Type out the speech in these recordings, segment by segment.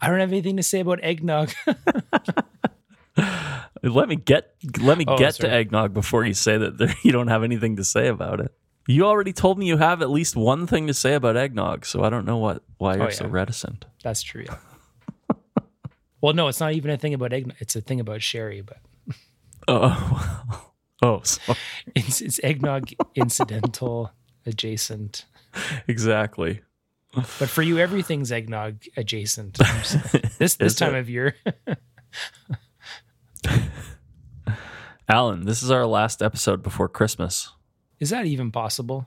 I don't have anything to say about eggnog. let me get let me Oh, get sorry. to eggnog before you say that there, you don't have anything to say about it. You already told me you have at least one thing to say about eggnog, so I don't know what why oh, you're Oh, so reticent. That's true. Yeah. well, no, it's not even a thing about eggnog. It's a thing about sherry, but Oh, oh, so, it's, it's eggnog incidental adjacent. exactly. But for you, everything's eggnog adjacent. This this time it? of year. Alan, this is our last episode before Christmas. Is that even possible?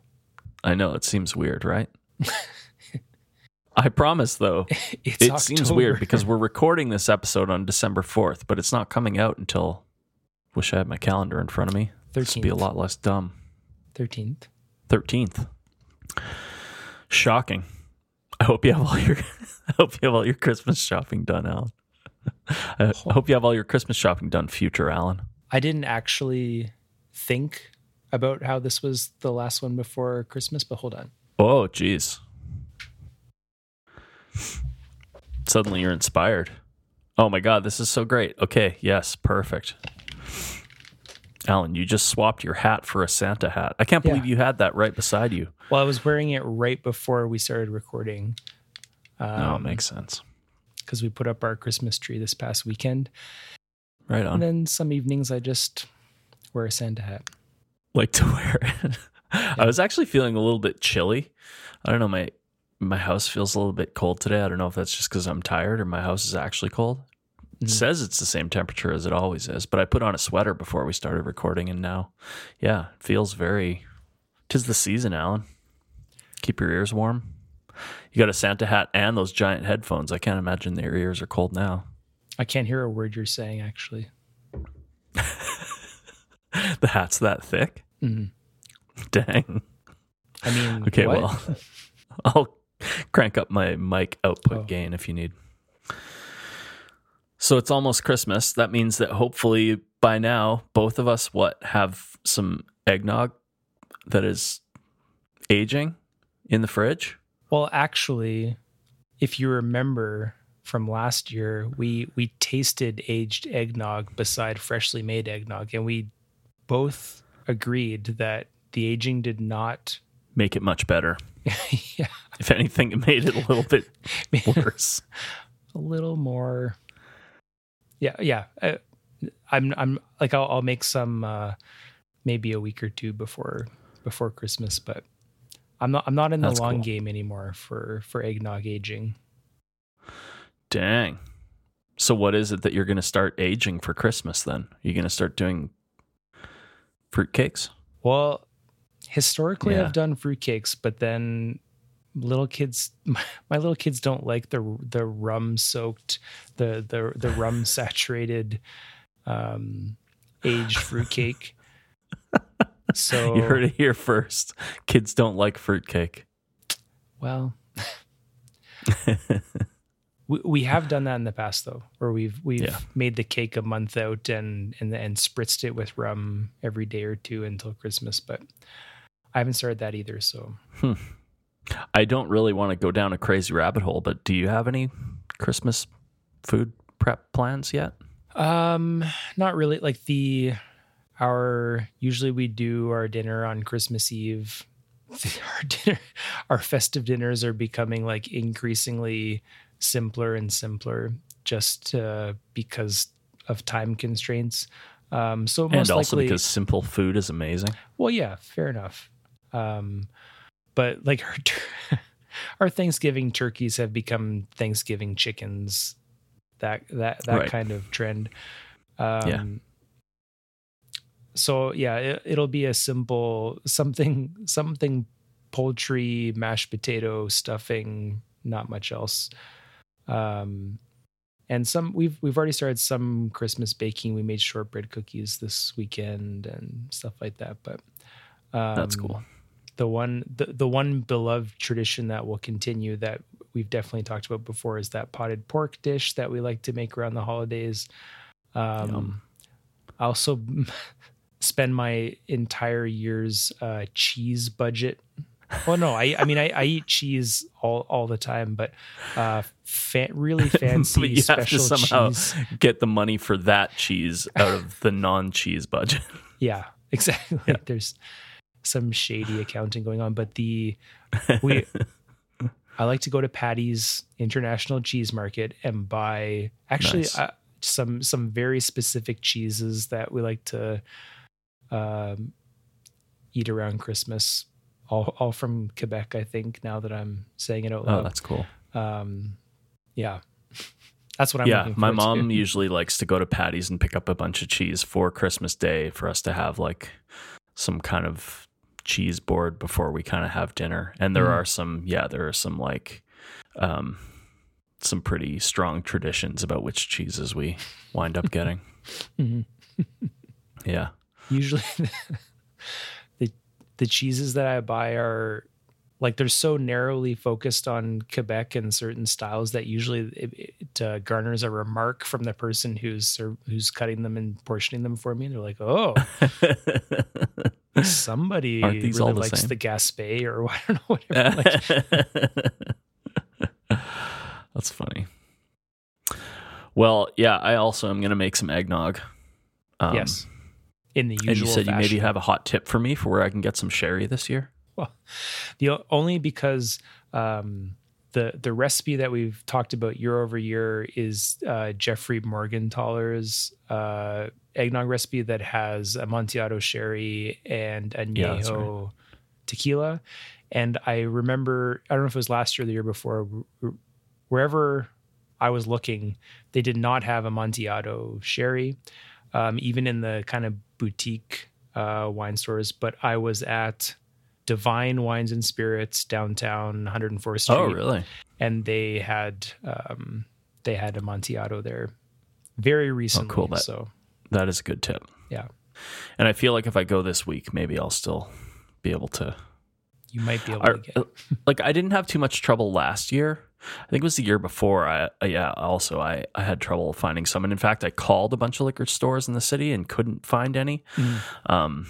I know it seems weird, right? I promise, though, It's it seems weird because we're recording this episode on December 4th, but it's not coming out until. Wish I had my calendar in front of me. This would be a lot less dumb. 13th. 13th. Shocking. I hope you have all your I hope you have all your Christmas shopping done, Alan. I hope you have all your Christmas shopping done, future Alan. I didn't actually think about how this was the last one before Christmas, but hold on. Oh, geez. Suddenly you're inspired. Oh my god, this is so great. Okay, yes, perfect. Alan, you just swapped your hat for a Santa hat. I can't believe Yeah. you had that right beside you. Well, I was wearing it right before we started recording No, it Um, makes sense. because we put up our Christmas tree this past weekend. Right on. And then some evenings I just wear a Santa hat. like to wear it. I was actually feeling a little bit chilly. I don't know my my house feels a little bit cold today. I don't know if that's just because I'm tired or my house is actually cold. It Mhm. says it's the same temperature as it always is, but I put on a sweater before we started recording, and now, yeah, it feels very. Tis the season, Alan. Keep your ears warm. You got a Santa hat and those giant headphones. I can't imagine their ears are cold now. I can't hear a word you're saying actually. The hat's that thick. Mhm. Dang. I mean, Okay, what? well, I'll crank up my mic output Oh. gain if you need. So it's almost Christmas. That means that hopefully by now, both of us what have some eggnog that is aging in the fridge. Well, actually, if you remember from last year, we we tasted aged eggnog beside freshly made eggnog, and we both agreed that the aging did not. Make it much better. yeah, If anything, it made it a little bit worse. a little more. Yeah, yeah. I, I'm I'm like I'll, I'll make some uh, maybe a week or two before before Christmas, but I'm not I'm not in the That's long cool. game anymore for for eggnog aging. Dang. So what is it that you're going to start aging for Christmas then? Are you going to start doing fruitcakes? Well, historically, Yeah. I've done fruitcakes, but then little kids, my, my little kids don't like the the rum soaked, the the the rum saturated, um, aged fruitcake. So You heard it here first. Kids don't like fruitcake. well. We, we have done that in the past though, where we've we've Yeah. made the cake a month out and and and spritzed it with rum every day or two until Christmas. But I haven't started that either. So I don't really want to go down a crazy rabbit hole, but do you have any Christmas food prep plans yet? Um, not really. Like the our usually we do our dinner on Christmas Eve. Our dinner, our festive dinners are becoming like increasingly simpler and simpler, just uh, because of time constraints. Um, so most and also likely, because simple food is amazing. well, yeah, fair enough. Um, but like our our Thanksgiving turkeys have become Thanksgiving chickens. That that that Right. kind of trend. Um, Yeah. So yeah, it, it'll be a simple something something poultry, mashed potato, stuffing, not much else. Um, and some we've we've already started some Christmas baking. We made shortbread cookies this weekend and stuff like that. But um, That's cool. The one the, the one beloved tradition that will continue that we've definitely talked about before is that potted pork dish that we like to make around the holidays. Um. I also spend my entire year's uh, cheese budget Well, no, I I mean I, I eat cheese all all the time, but uh, fa- really fancy but you have to special somehow cheese. get the money for that cheese out of the non-cheese budget. Yeah, exactly. There's some shady accounting going on, but the we I like to go to Paddy's International Cheese Market and buy actually Nice. uh, some some very specific cheeses that we like to um, eat around Christmas. All all from Quebec, I think. Now that I'm saying it out loud. Oh, loud, that's cool. um, yeah, that's what I'm. yeah, my forward to. mom usually likes to go to Paddy's and pick up a bunch of cheese for Christmas Day for us to have like some kind of cheese board before we kind of have dinner. And there Mhm. are some, yeah, there are some like um some pretty strong traditions about which cheeses we wind up getting. Mhm. Yeah. usually the the cheeses that I buy are like they're so narrowly focused on Quebec and certain styles that usually it, it uh, garners a remark from the person who's who's cutting them and portioning them for me. And They're like, "Oh, somebody really all the likes same? the Gaspé or I don't know whatever." like, That's funny. Well, yeah, I also am going to make some eggnog. Um, yes, in the usual. And you said you maybe have a hot tip for me for where I can get some sherry this year? Well, the only because um, the the recipe that we've talked about year over year is uh, Jeffrey Morgenthaler's uh, eggnog recipe that has Amontillado sherry and Yeah, that's añejo tequila. And I remember, I don't know if it was last year or the year before, wherever I was looking, they did not have Amontillado sherry, um, even in the kind of boutique uh, wine stores. But I was at Devine Wines and Spirits downtown 104th Street, Oh, really? and they had um, they had Amontillado there very recently. Oh, cool. That- so That is a good tip. yeah, And I feel like if I go this week, maybe I'll still be able to. you might be able I, to get. like I didn't have too much trouble last year. I think it was the year before. I uh, yeah. Also, I I had trouble finding some, and in fact, I called a bunch of liquor stores in the city and couldn't find any. Mhm. Um,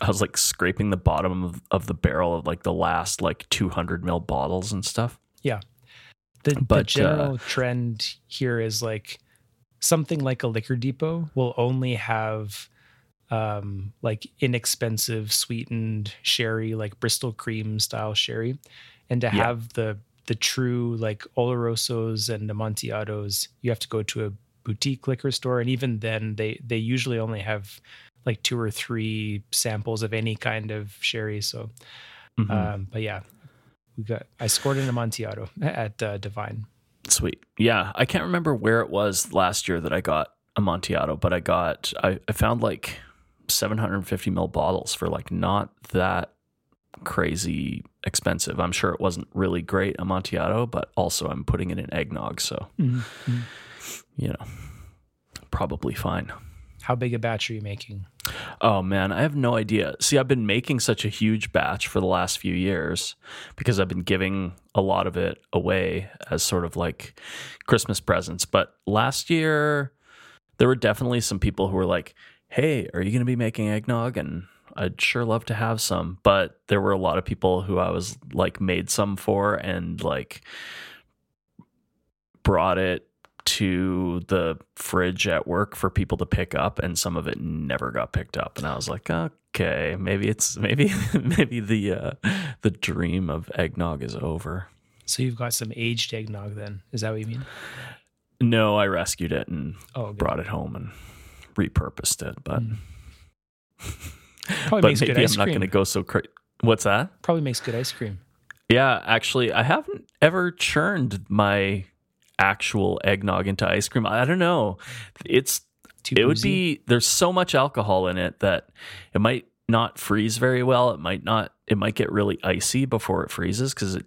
I was like scraping the bottom of, of the barrel of like the last like 200 mil bottles and stuff. Yeah. the But, uh, general trend here is like something like a liquor depot will only have um, like inexpensive sweetened sherry, like Bristol cream style sherry, and to Yeah. have the the true like Olorosos and Amontillados, you have to go to a boutique liquor store, and even then, they they usually only have like two or three samples of any kind of sherry. So, Mhm. um, but yeah, we got I scored an Amontillado at uh, Devine. Sweet. Yeah. I can't remember where it was last year that I got Amontillado, but I got, I, I found like 750 mil bottles for like not that crazy expensive. I'm sure it wasn't really great Amontillado, but also I'm putting it in eggnog. So, Mm-hmm. you know, probably fine. How big a batch are you making? Oh man, I have no idea. See, I've been making such a huge batch for the last few years because I've been giving a lot of it away as sort of like Christmas presents. But last year, there were definitely some people who were like, "Hey, are you going to be making eggnog?" And I'd sure love to have some. But there were a lot of people who I was like made some for and like brought it to the fridge at work for people to pick up and some of it never got picked up and I was like okay maybe it's maybe maybe the uh the dream of eggnog is over So you've got some aged eggnog then. Is that what you mean? no I rescued it and Oh, brought it home and repurposed it but Mm. But maybe I'm not going to go so crazy what's that Probably makes good ice cream. yeah actually I haven't ever churned my actual eggnog into ice cream. I don't know. It's Too it would be there's so much alcohol in it that it might not freeze very well. It might not it might get really icy before it freezes because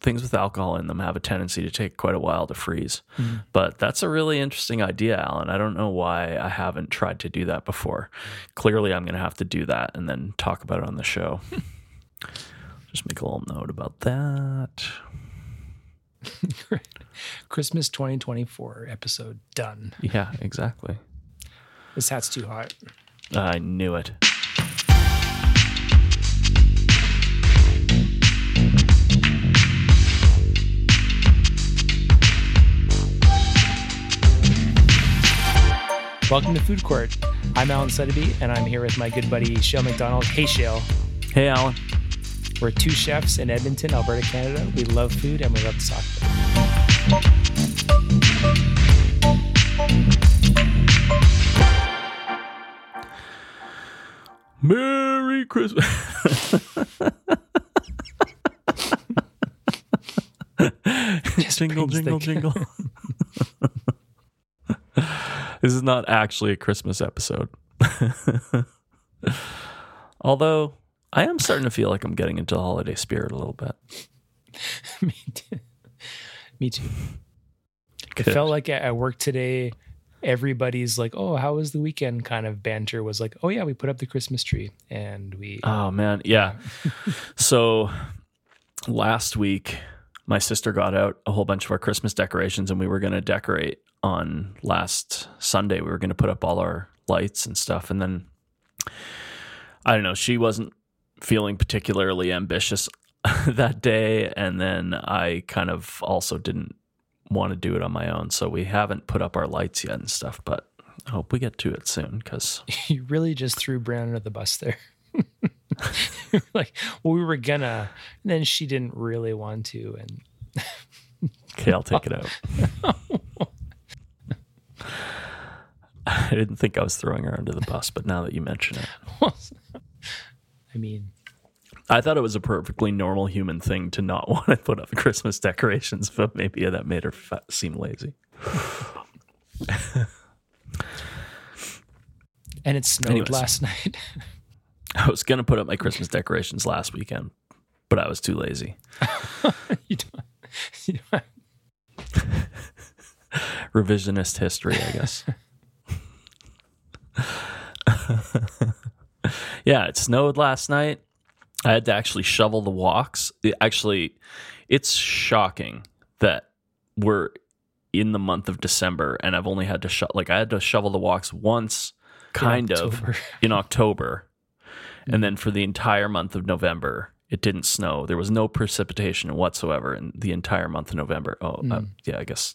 things with alcohol in them have a tendency to take quite a while to freeze. Mhm. but that's a really interesting idea alan. I don't know why i haven't tried to do that before. Clearly i'm going to have to do that and then talk about it on the show. Just make a little note about that Christmas 2024 episode done. Yeah, exactly. This hat's too hot. I knew it. Welcome to Food Court. I'm Alan Sudeby, and I'm here with my good buddy Shale McDonald. Hey, Shale. Hey, Alan. We're two chefs in Edmonton, Alberta, Canada. We love food and we love to talk about it. Merry Christmas. Jingle, jingle, jingle. this is not actually a Christmas episode. Although I am starting to feel like I'm getting into the holiday spirit a little bit. Me too. Me too. It felt like at at work today, everybody's like, "Oh, how was the weekend?" Kind of banter was like, "Oh yeah, we put up the Christmas tree and we." Oh man, yeah. so last week my sister got out a whole bunch of our Christmas decorations and we were going to decorate on last Sunday. We were going to put up all our lights and stuff and then I don't know, she wasn't feeling particularly ambitious that day and then I kind of also didn't want to do it on my own. So we haven't put up our lights yet and stuff, but I hope we get to it soon cuz you really just threw Brandon under the bus there. Like, well, we were gonna, and then she didn't really want to, and Okay, I'll take it out. I didn't think I was throwing her under the bus, but now that you mention it, I mean, I thought it was a perfectly normal human thing to not want to put up Christmas decorations, but maybe that made her seem lazy. and it snowed Anyways. last night. I was going to put up my Christmas decorations last weekend, but I was too lazy. you don't, you don't Revisionist history, I guess. yeah, it snowed last night. I had to actually shovel the walks. It actually, it's shocking that we're in the month of December and I've only had to sho- like I had to shovel the walks once, kind of in October, and then for the mm. entire month of November, it didn't snow. There was no precipitation whatsoever in the entire month of November. Oh, uh, mm. yeah, I guess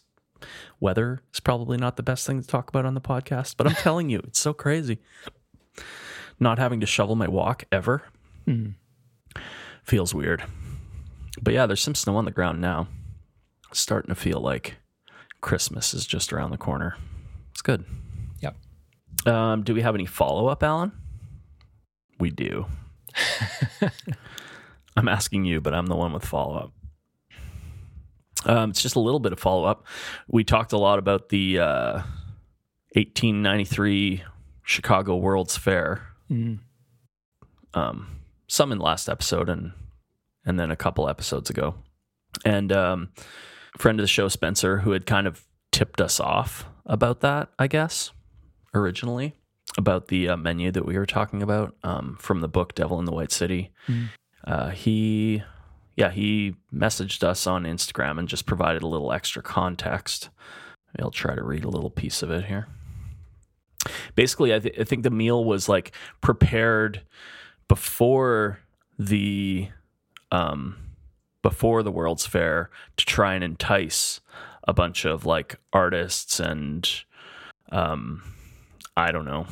weather is probably not the best thing to talk about on the podcast, but I'm telling you, it's so crazy. Not having to shovel my walk ever hmm. Feels weird. But yeah, there's some snow on the ground now. It's starting to feel like Christmas is just around the corner. It's good. Yep. Um, do we have any follow up, Alan? We do. I'm asking you, but I'm the one with follow up. Um, it's just a little bit of follow up. We talked a lot about the uh, 1893 Chicago World's Fair. Mm. Um, some in last episode and and then a couple episodes ago. And um, friend of the show, Spencer, who had kind of tipped us off about that, I guess, originally about the uh, menu that we were talking about um, from the book Devil in the White City. Mhm. Uh, he, yeah, he messaged us on Instagram and just provided a little extra context. I'll try to read a little piece of it here. Basically, I, th- I think the meal was like prepared before the um, before the World's Fair to try and entice a bunch of like artists and um, I don't know,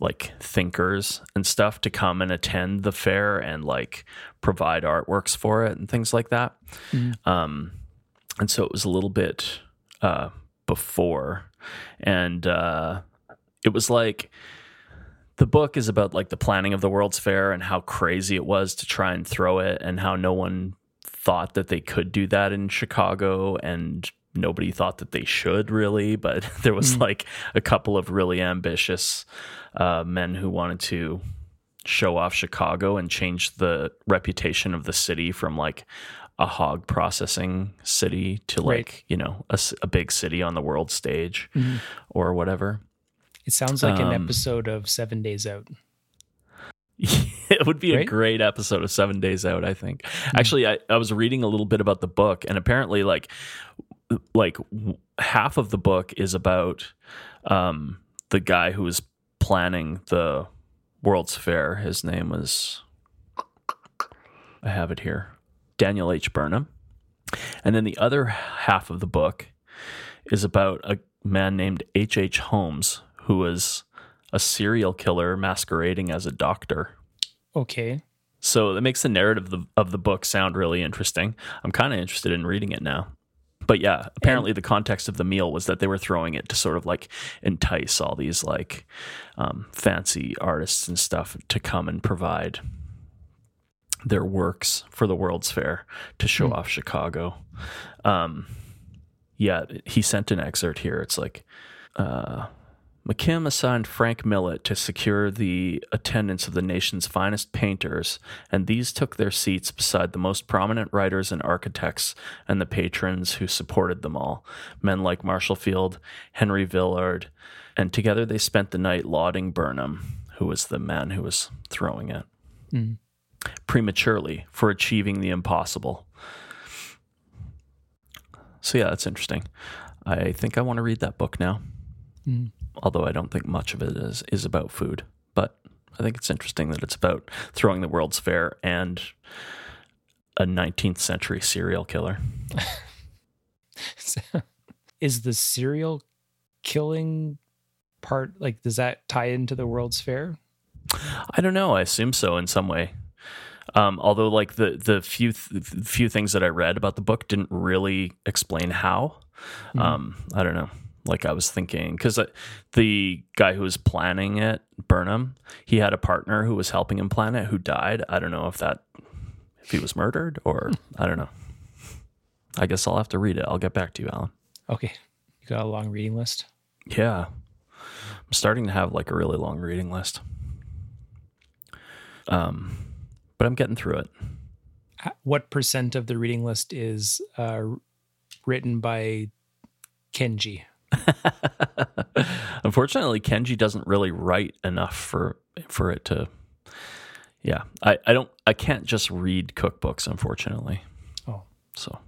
like thinkers and stuff to come and attend the fair and like provide artworks for it and things like that. Mhm. Um, and so it was a little bit uh, before, and uh, it was like the book is about like the planning of the World's Fair and how crazy it was to try and throw it, and how no one thought that they could do that in Chicago, and nobody thought that they should really. But there was Mm. like a couple of really ambitious uh, men who wanted to show off Chicago and change the reputation of the city from like a hog processing city to like Right. you know a big city on the world stage Mhm. or whatever. It sounds like an Um, episode of Seven Days Out. it would be a great episode of Seven Days Out. I think. Actually, I, I was reading a little bit about the book, and apparently, like, like w- half of the book is about um, the guy who was planning the World's Fair. His name was. I have it here, Daniel H. Burnham, and then the other half of the book is about a man named H. H. Holmes, who was a serial killer masquerading as a doctor. Okay. So that makes the narrative of the, of the book sound really interesting. I'm kind of interested in reading it now. But yeah, apparently the context of the meal was that they were throwing it to sort of like entice all these like um, fancy artists and stuff to come and provide their works for the World's Fair to show off Chicago. Um, yeah, he sent an excerpt here. It's like, uh, McKim assigned Frank Millet to secure the attendance of the nation's finest painters, and these took their seats beside the most prominent writers and architects and the patrons who supported them all, men like Marshall Field, Henry Villard, and together they spent the night lauding Burnham, who was the man who was throwing it, hmm. prematurely for achieving the impossible. So, yeah, that's interesting. I think I want to read that book now hmm. Although I don't think much of it is is about food. But I think it's interesting that it's about throwing the World's Fair and a 19th century serial killer. Is the serial killing part like does that tie into the World's Fair? I don't know. I assume so in some way. Um, although, like the the few th- few things that I read about the book didn't really explain how. Um, I don't know. Like I was thinking, because the guy who was planning it, Burnham, he had a partner who was helping him plan it who died. I don't know if that if he was murdered or I don't know. I guess I'll have to read it. I'll get back to you, Alan. Okay. You got a long reading list? Yeah. I'm starting to have like a really long reading list. Um, but I'm getting through it. What percent of the reading list is uh, written by Kenji? Unfortunately, Kenji doesn't really write enough for for it to. Yeah, I, I don't I can't just read cookbooks, unfortunately. Oh. So,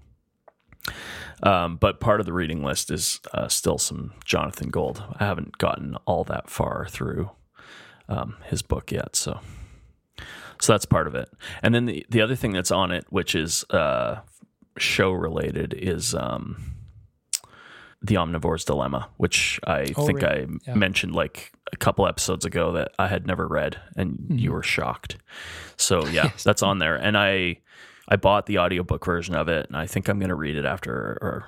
um, but part of the reading list is uh, still some Jonathan Gold. I haven't gotten all that far through um, his book yet, so so that's part of it. And then the the other thing that's on it, which is uh, show related, is um, the Omnivore's Dilemma, which I Oh, think right. I Yeah. mentioned like a couple episodes ago that I had never read, and you were shocked. So yeah, Mm-hmm. Yes. that's on there, and I I bought the audiobook version of it, and I think I'm going to read it after or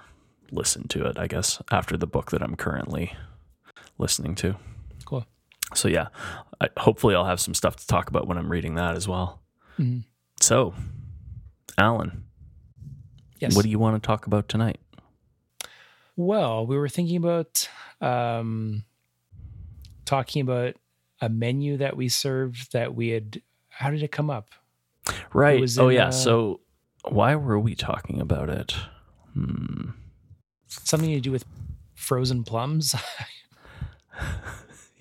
listen to it, I guess, after the book that I'm currently listening to. Cool. So yeah, I, hopefully I'll have some stuff to talk about when I'm reading that as well. Mhm. So, Alan, Yes. what do you want to talk about tonight? Well, we were thinking about um, talking about a menu that we served that we had. How did it come up? Right. Oh yeah. uh, so why were we talking about it? Hmm. Something to do with frozen plums.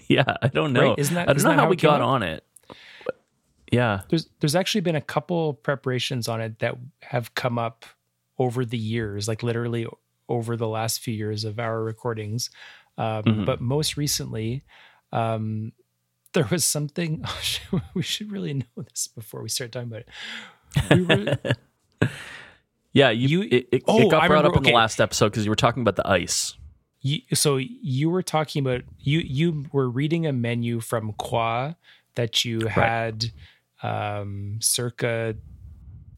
Yeah, I don't know. Right, isn't that- I don't know how how we got up? on it. Yeah. there's there's actually been a couple preparations on it that have come up over the years, like literally over the last few years of our recordings. Um, Mhm. But most recently, um, there was something. Oh, we should really know this before we start talking about it. We were, Yeah, you, You- it, it, Oh, it got I brought remember- up in the last episode because you were talking about the ice. you, so you were talking about you you were reading a menu from Qua that you had um, circa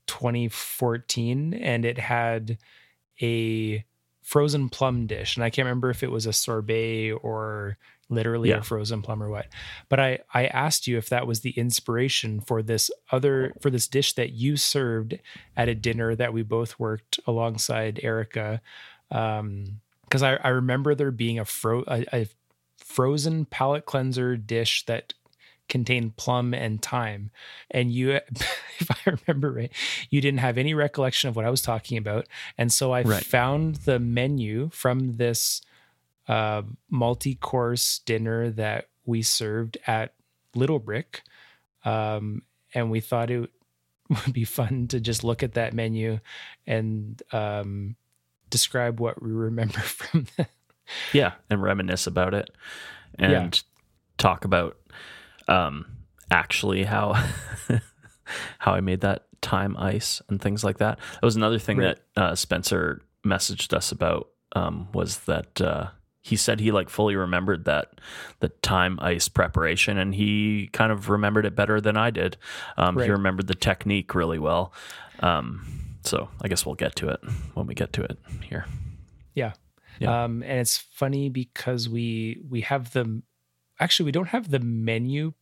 2014, and it had a frozen plum dish, and I can't remember if it was a sorbet or literally Yeah. a frozen plum or what. But I I asked you if that was the inspiration for this other for this dish that you served at a dinner that we both worked alongside Erica. Um, because I, I remember there being a fro a, a frozen palate cleanser dish that contained plum and thyme and you if i remember right you didn't have any recollection of what i was talking about and so i Right. found the menu from this uh, multi-course dinner that we served at little brick um, and we thought it would be fun to just look at that menu and um, describe what we remember from that. Yeah, and reminisce about it and talk about um actually how how I made that thyme ice and things like that. That was another thing Right. that uh, Spencer messaged us about um, was that uh, he said he like fully remembered that the thyme ice preparation and he kind of remembered it better than I did. Um, Right. He remembered the technique really well. Um, so I guess we'll get to it when we get to it here. Yeah. Yeah. Um, and it's funny because we we have the actually we don't have the menu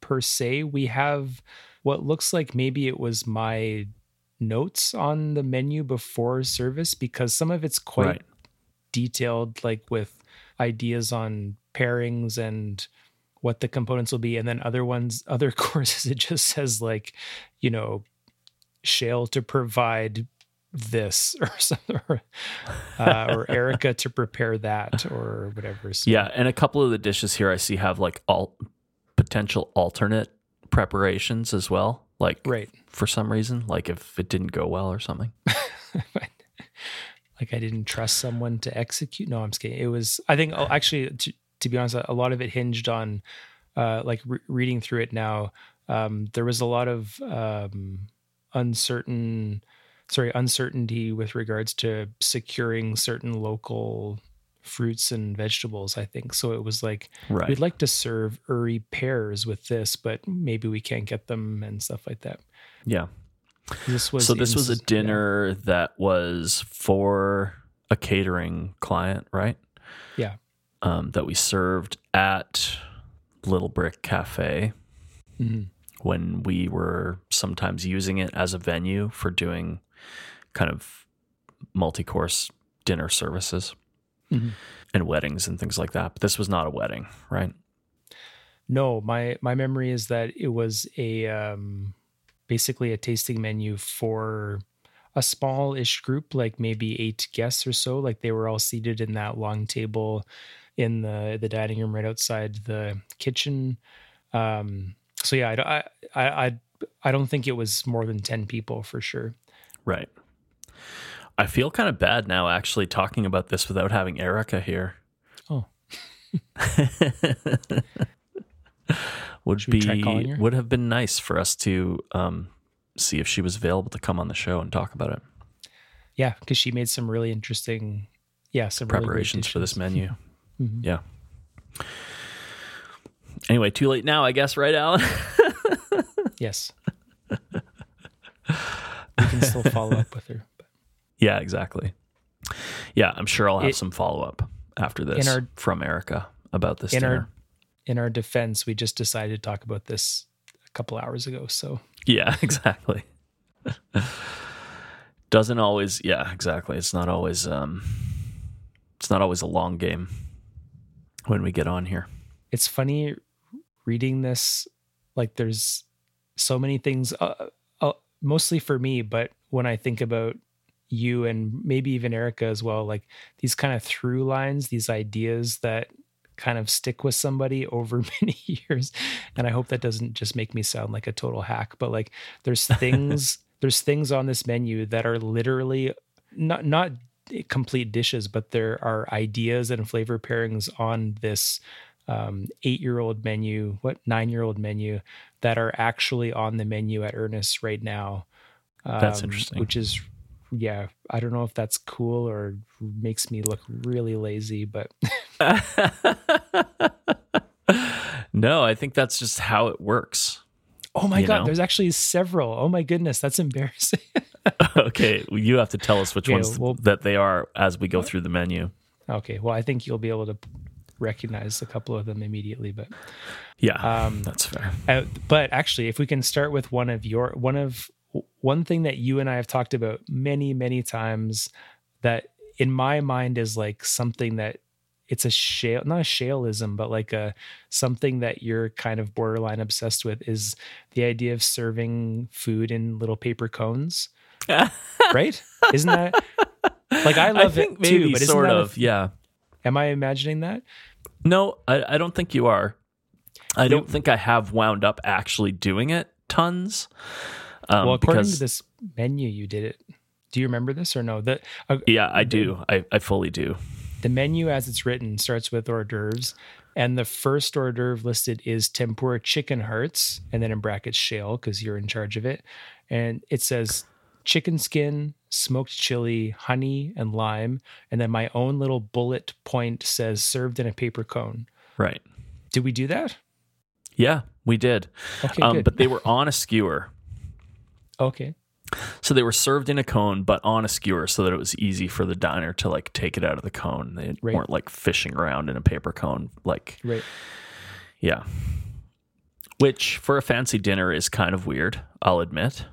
per se. We have what looks like maybe it was my notes on the menu before service because some of it's quite Right. detailed, like with ideas on pairings and what the components will be. And then other ones, other courses, it just says like, you know, shale to provide this or something, or, uh, or Erica to prepare that or whatever. So, Yeah, and a couple of the dishes here I see have like all potential alternate preparations as well. Like right. for some reason, like if it didn't go well or something. like I didn't trust someone to execute. No, I'm just kidding. It was, I think, oh, actually, to, to be honest, a lot of it hinged on, uh, like re- reading through it now. Um, there was a lot of um, uncertain, sorry, uncertainty with regards to securing certain local fruits and vegetables. I think so. It was like Right. we'd like to serve Ure pears with this, but maybe we can't get them and stuff like that. yeah. This was so this was a ins- yeah. dinner that was for a catering client, right? Yeah. Um, that we served at Little Brick Cafe Mhm. when we were sometimes using it as a venue for doing kind of multi-course dinner services Mhm. and weddings and things like that. But this was not a wedding, right? No, my my memory is that it was a um, basically a tasting menu for a small-ish group, like maybe eight guests or so. Like they were all seated in that long table in the the dining room right outside the kitchen. Um, so yeah, I I I I don't think it was more than ten people for sure. Right. I feel kind of bad now actually talking about this without having Erica here. Oh. would Should be would have been nice for us to um, see if she was available to come on the show and talk about it. Yeah, because she made some really interesting, yeah, some really Preparations for this menu. Mhm. Yeah. Anyway, too late now, I guess, right, Alan? Yes, we can still follow up with her. But yeah, exactly. Yeah, I'm sure I'll have It- some follow up after this our- from Erica about this in dinner. our in our defense, we just decided to talk about this a couple hours ago. So Yeah, exactly. Doesn't always yeah, exactly. It's not always um it's not always a long game when we get on here. it's funny reading this. Like, there's so many things, uh, uh, mostly for me, but when I think about you and maybe even Erica as well, like these kind of through lines, these ideas that kind of stick with somebody over many years. And I hope that doesn't just make me sound like a total hack, but like there's things, there's things on this menu that are literally not, not complete dishes, but there are ideas and flavor pairings on this um, eight year old menu, what nine year old menu that are actually on the menu at Ernest right now. That's um, interesting. Which is, yeah, I don't know if that's cool or makes me look really lazy, but no, I think that's just how it works. oh my God, know? there's actually several. Oh my goodness, that's embarrassing. okay, well, you have to tell us which Okay, ones well- that they are as we go through the menu. okay, well, I think you'll be able to recognize a couple of them immediately, but Yeah, Um, that's fair. Uh, but actually, if we can start with one of your one of one thing that you and I have talked about many many times that in my mind is like something that it's a shale not a shaleism but like a something that you're kind of borderline obsessed with is the idea of serving food in little paper cones right isn't that like i love think it maybe too but isn't sort that a- of, yeah. am i imagining that No, I, I don't think you are. I don't think I have wound up actually doing it tons. Um, well according because to this menu you did it do you remember this or no the uh, yeah, I do. I, I fully do. The menu, as it's written, starts with hors d'oeuvres, and the first hors d'oeuvre listed is tempura chicken hearts, and then in brackets shale because you're in charge of it, and it says chicken skin, smoked chili, honey, and lime. And then my own little bullet point says served in a paper cone. Right. Did we do that? Yeah, we did. Okay, um, but they were on a skewer. Okay. So they were served in a cone, but on a skewer so that it was easy for the diner to like take it out of the cone. They Right. weren't like fishing around in a paper cone. Like, Right. yeah. Which for a fancy dinner is kind of weird, I'll admit.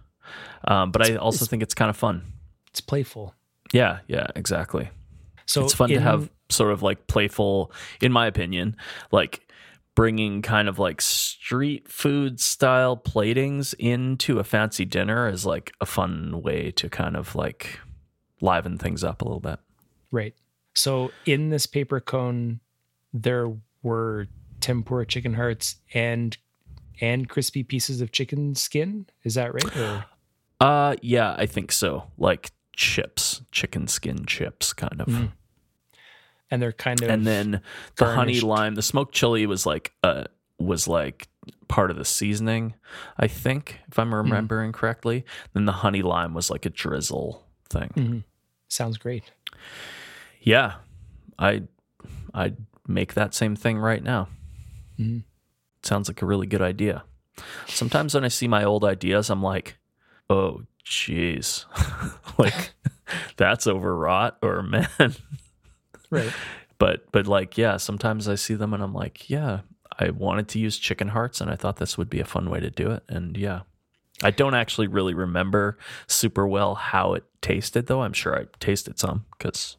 Um, but I also think it's kind of fun. It's playful. Yeah, yeah, exactly. So it's fun to have sort of like playful, in my opinion, like bringing kind of like street food style platings into a fancy dinner is like a fun way to kind of like liven things up a little bit. Right. So in this paper cone, there were tempura chicken hearts and and crispy pieces of chicken skin. Is that right? Or, Uh yeah, I think so. Like chips, chicken skin chips kind of. Mhm. and they're kind of And then the honey lime, the smoked chili was like uh was like part of the seasoning, I think, if I'm remembering correctly. Then the honey lime was like a drizzle thing. Mhm. sounds great. Yeah. I I'd make that same thing right now. Mhm. Sounds like a really good idea. Sometimes when I see my old ideas, I'm like, oh jeez. like that's overwrought or man. Right. But but like yeah, sometimes I see them and I'm like, yeah, I wanted to use chicken hearts and I thought this would be a fun way to do it. And yeah. I don't actually really remember super well how it tasted though. I'm sure I tasted some because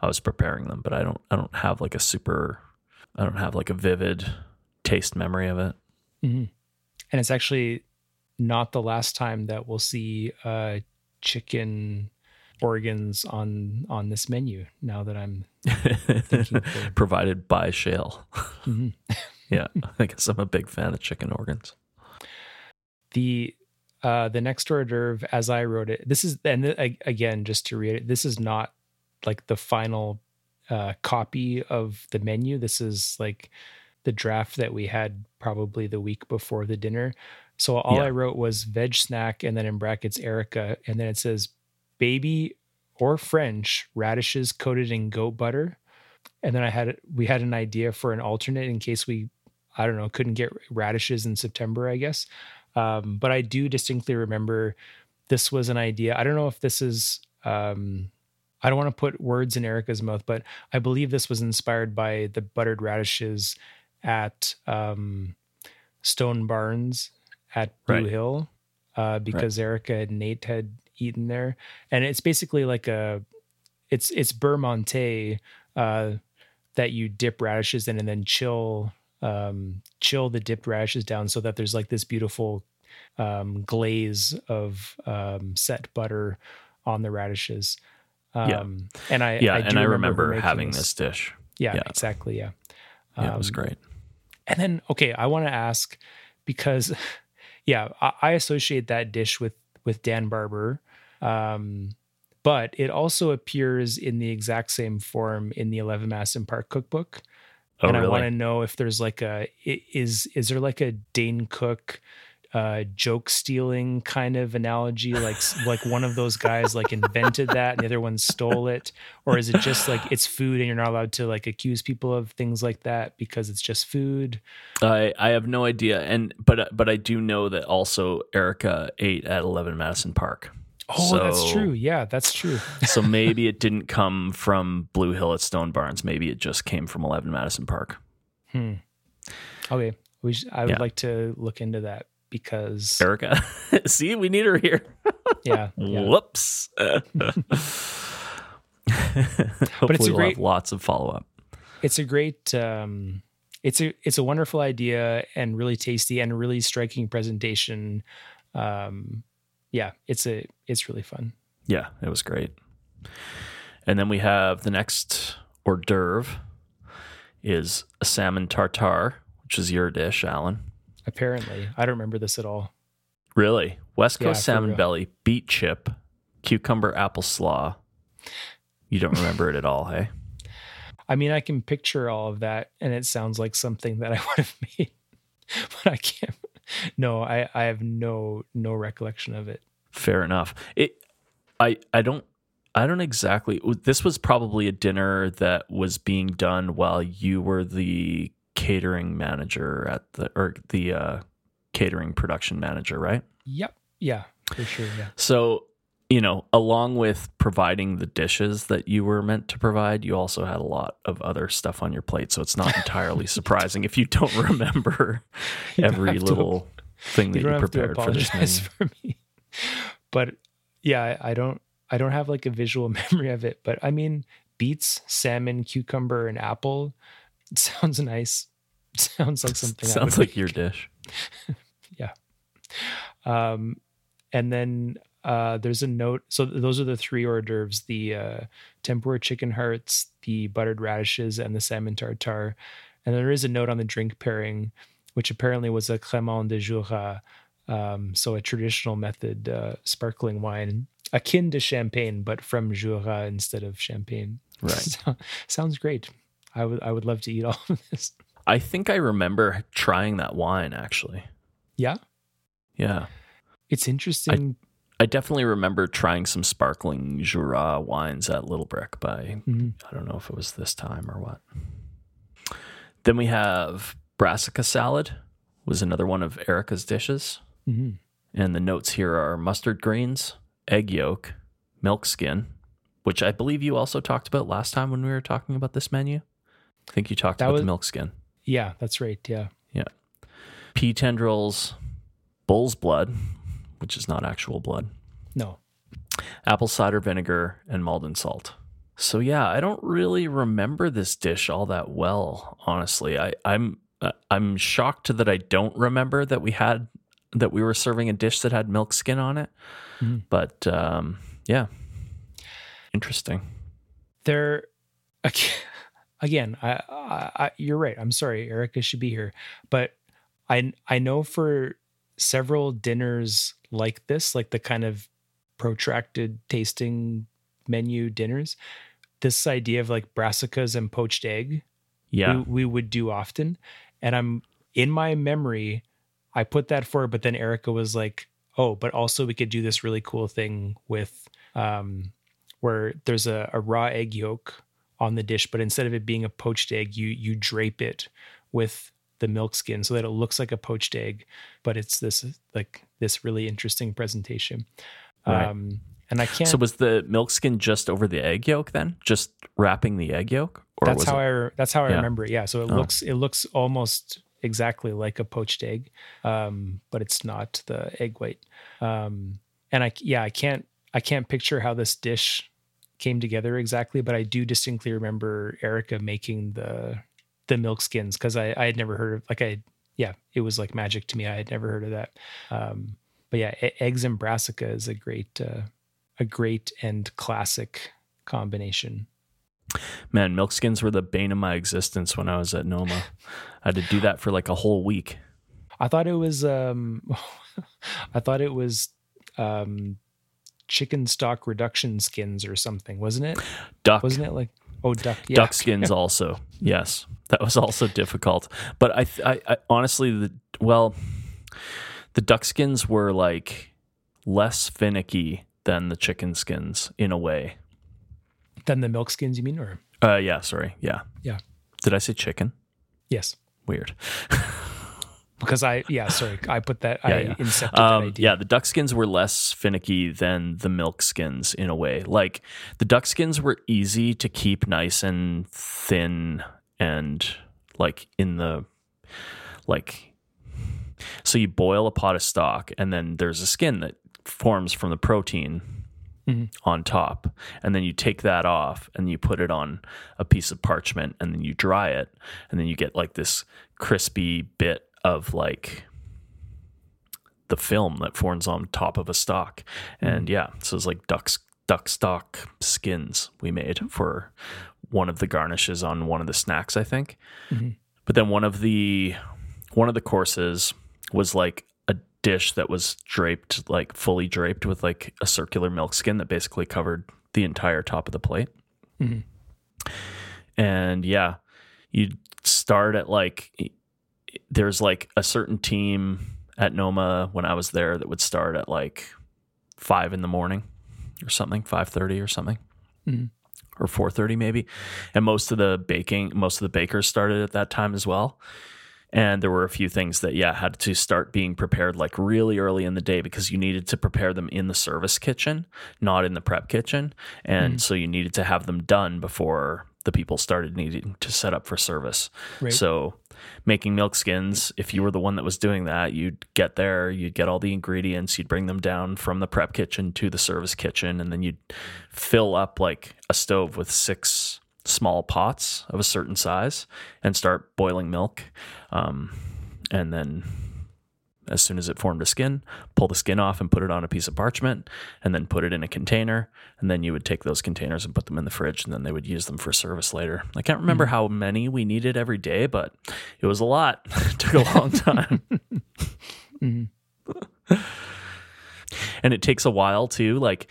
I was preparing them, but I don't I don't have like a super I don't have like a vivid taste memory of it. hmm And it's actually not the last time that we'll see uh, chicken organs on on this menu. Now that I'm Thinking Provided by Shale. Mhm. yeah. I guess I'm a big fan of chicken organs. the uh the next hors d'oeuvre as i wrote it this is and again just to read it this is not like the final uh copy of the menu this is like the draft that we had probably the week before the dinner so all Yeah. i wrote was veg snack and then in brackets erica and then it says baby or french radishes coated in goat butter and then i had we had an idea for an alternate in case we i don't know couldn't get radishes in september i guess um, but I do distinctly remember this was an idea. I don't know if this is, um, I don't want to put words in Erica's mouth, but I believe this was inspired by the buttered radishes at um, Stone Barns at Blue Right. Hill uh, because Erica and Nate had eaten there. And it's basically like a, it's, it's beurre monte uh, that you dip radishes in and then chill um, chill the dipped radishes down so that there's like this beautiful um, glaze of um, set butter on the radishes. Um, Yeah. and I Yeah, do and I her remember having this dish. Yeah, yeah. exactly. Yeah. Yeah, it was Um, great. And then, okay, I want to ask because, yeah, I, I associate that dish with with Dan Barber, um, but it also appears in the exact same form in the Eleven Madison Park cookbook. Oh, and I want to know if there's like a is is there like a Dane Cook uh joke stealing kind of analogy like like one of those guys like invented that and the other one stole it or is it just like it's food and you're not allowed to like accuse people of things like that because it's just food I I have no idea, and but but I do know that also Erica ate at Eleven Madison Park. oh that's true yeah that's true So maybe it didn't come from Blue Hill at Stone Barns. Maybe it just came from Eleven Madison Park. hmm. okay we sh- I would Yeah. like to look into that because Erica, see, we need her here. yeah, yeah. Whoops. Hopefully, it's a we'll great- have lots of follow up. it's a great um it's a it's a wonderful idea and really tasty and really striking presentation um yeah it's a it's really fun Yeah, it was great. And then we have the next hors d'oeuvre is a salmon tartare, which is your dish, Alan. Apparently i don't remember this at all Really? West Coast for salmon belly, beet chip, cucumber apple slaw. You don't remember it at all, hey? i mean i can picture all of that and it sounds like something that i would have made but i can't no i i have no no recollection of it Fair enough. It I I don't I don't exactly. This was probably a dinner that was being done while you were the catering manager at the or the uh, catering production manager, right? Yep. Yeah, for sure. Yeah. So you know, along with providing the dishes that you were meant to provide, you also had a lot of other stuff on your plate. So it's not entirely surprising if you don't remember You don't every have to- little thing that you you, don't have to prepared for this menu. for me. But yeah, I, I don't I don't have like a visual memory of it. But I mean, beets, salmon, cucumber, and apple it sounds nice. sounds like something. Sounds like your dish. Yeah. Um, and then uh, there's a note. So those are the three hors d'oeuvres: the uh, tempura chicken hearts, the buttered radishes, and the salmon tartare. And there is a note on the drink pairing, which apparently was a Crémant du Jura, um, so a traditional method uh, sparkling wine, akin to champagne, but from Jura instead of champagne. Right. So- sounds great. I would I would love to eat all of this. I think I remember trying that wine actually. Yeah, Yeah. it's interesting. I definitely remember trying some sparkling Jura wines at Little Brick by Mhm. I don't know if it was this time or what. Then we have brassica salad was another one of Erica's dishes. Mhm. And the notes here are mustard greens, egg yolk, milk skin, which I believe you also talked about last time when we were talking about this menu. I think you talked That about was- the milk skin. Yeah, that's right. Yeah. Yeah. Pea tendrils, bull's blood, which is not actual blood, No. apple cider vinegar, and Maldon salt. So yeah, I don't really remember this dish all that well, honestly. I, I'm uh, I'm shocked that I don't remember that we had that we were serving a dish that had milk skin on it. Mhm. But um, yeah, interesting. there again, I, I, I you're right. I'm sorry erica should be here. But i i know for several dinners like this like the kind of protracted tasting menu dinners this idea of like brassicas and poached egg Yeah, we, we would do often. And i'm in my memory i put that for but then erica was like oh but also we could do this really cool thing with um where there's a, a raw egg yolk on the dish but instead of it being a poached egg you you drape it with the milk skin so that it looks like a poached egg but it's this like this really interesting presentation Right. um and i can't So was the milk skin just over the egg yolk then? Just wrapping the egg yolk? Or that's how it, I that's how I Yeah. remember it. Yeah, so it Oh. looks it looks almost exactly like a poached egg, um, but it's not the egg white. Um, and I yeah I can't I can't picture how this dish came together exactly, but I do distinctly remember Erica making the the milk skins because I I had never heard of like I yeah it was like magic to me. I had never heard of that. Um, but yeah, e- eggs and brassica is a great uh, a great and classic combination. Man, milk skins were the bane of my existence when I was at Noma. I had to do that for like a whole week. I thought it was um I thought it was um chicken stock reduction skins or something, wasn't it? Duck, Wasn't it like oh duck yeah. duck skins also. Yes, that was also difficult. But I, I, I honestly, the well, the duck skins were like less finicky than the chicken skins in a way. Than the milk skins you mean or Uh, yeah, sorry, yeah, Yeah. Did I say chicken? yes. Weird. Because I yeah, sorry, I put that Yeah, I yeah. incepted that Um, idea. yeah, the duck skins were less finicky than the milk skins in a way. Like the duck skins were easy to keep nice and thin and like in the like so you boil a pot of stock and then there's a skin that forms from the protein Mhm. on top and then you take that off and you put it on a piece of parchment and then you dry it and then you get like this crispy bit of like the film that forms on top of a stock. And yeah, so it's like duck's duck stock skins we made for one of the garnishes on one of the snacks, I think. Mhm. But then one of the one of the courses was like a dish that was draped like fully draped with like a circular milk skin that basically covered the entire top of the plate. Mhm. And yeah, you start at like there's like a certain team at Noma when I was there that would start at like five in the morning or something, five thirty or something, Mhm. or four thirty maybe. And most of the baking, most of the bakers started at that time as well. And there were a few things that yeah had to start being prepared like really early in the day because you needed to prepare them in the service kitchen, not in the prep kitchen, and so you needed to have them done before the people started needing to set up for service. Right. So making milk skins, if you were the one that was doing that, you'd get there, you'd get all the ingredients, you'd bring them down from the prep kitchen to the service kitchen, and then you'd fill up like a stove with six small pots of a certain size and start boiling milk. Um, and then as soon as it formed a skin, pull the skin off and put it on a piece of parchment and then put it in a container. And then you would take those containers and put them in the fridge and then they would use them for service later. I can't remember how many we needed every day, but it was a lot. it took a long time. Mhm. and it takes a while too. Like,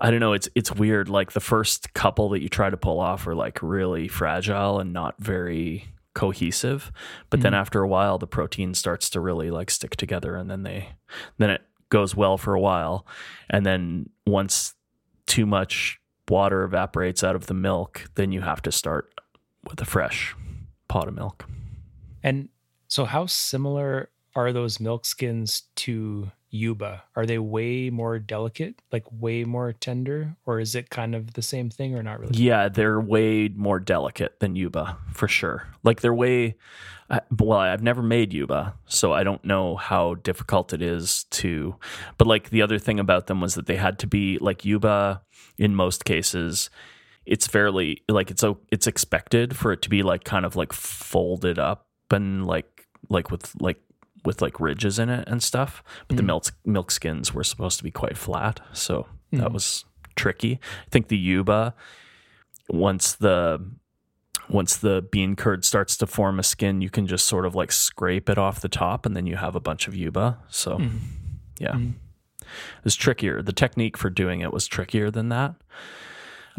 I don't know, it's it's weird. Like the first couple that you try to pull off are like really fragile and not very cohesive. But then hmm. after a while the protein starts to really like stick together and then they then it goes well for a while. And then once too much water evaporates out of the milk, then you have to start with a fresh pot of milk. And so, how similar are those milk skins to Yuba? Are they way more delicate, like way more tender, or is it kind of the same thing, or not really? Yeah, they're way more delicate than Yuba for sure. Like they're way. Well, I've never made Yuba, so I don't know how difficult it is to. But like the other thing about them was that they had to be like Yuba. In most cases, it's fairly like it's it's expected for it to be like kind of like folded up and like like with like with like ridges in it and stuff. But the Mhm. milk milk skins were supposed to be quite flat, so that Mhm. was tricky. I think the Yuba once the once the bean curd starts to form a skin, you can just sort of like scrape it off the top, and then you have a bunch of Yuba. So Mhm. yeah, Mhm. it was trickier. The technique for doing it was trickier than that.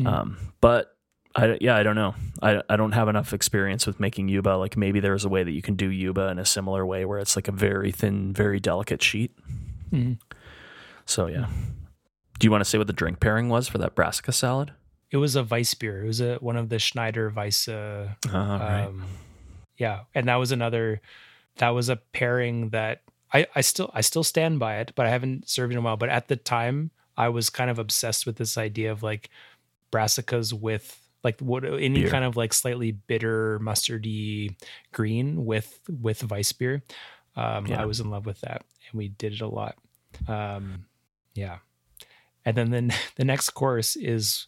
Um, but I yeah, I don't know. I I don't have enough experience with making yuba. Like maybe there's a way that you can do yuba in a similar way where it's like a very thin, very delicate sheet. Mhm. So yeah. Do you want to say what the drink pairing was for that brassica salad? It was a Weiss beer. It was a one of the Schneider Weiss. Uh, Uh, um, yeah, and that was another. That was a pairing that I I still I still stand by it, but I haven't served in a while. But at the time, I was kind of obsessed with this idea of like brassicas with like what any Beer. kind of like slightly bitter mustardy green with with Weiss beer. Um, Yeah. I was in love with that, and we did it a lot. Um, yeah, and then then the next course is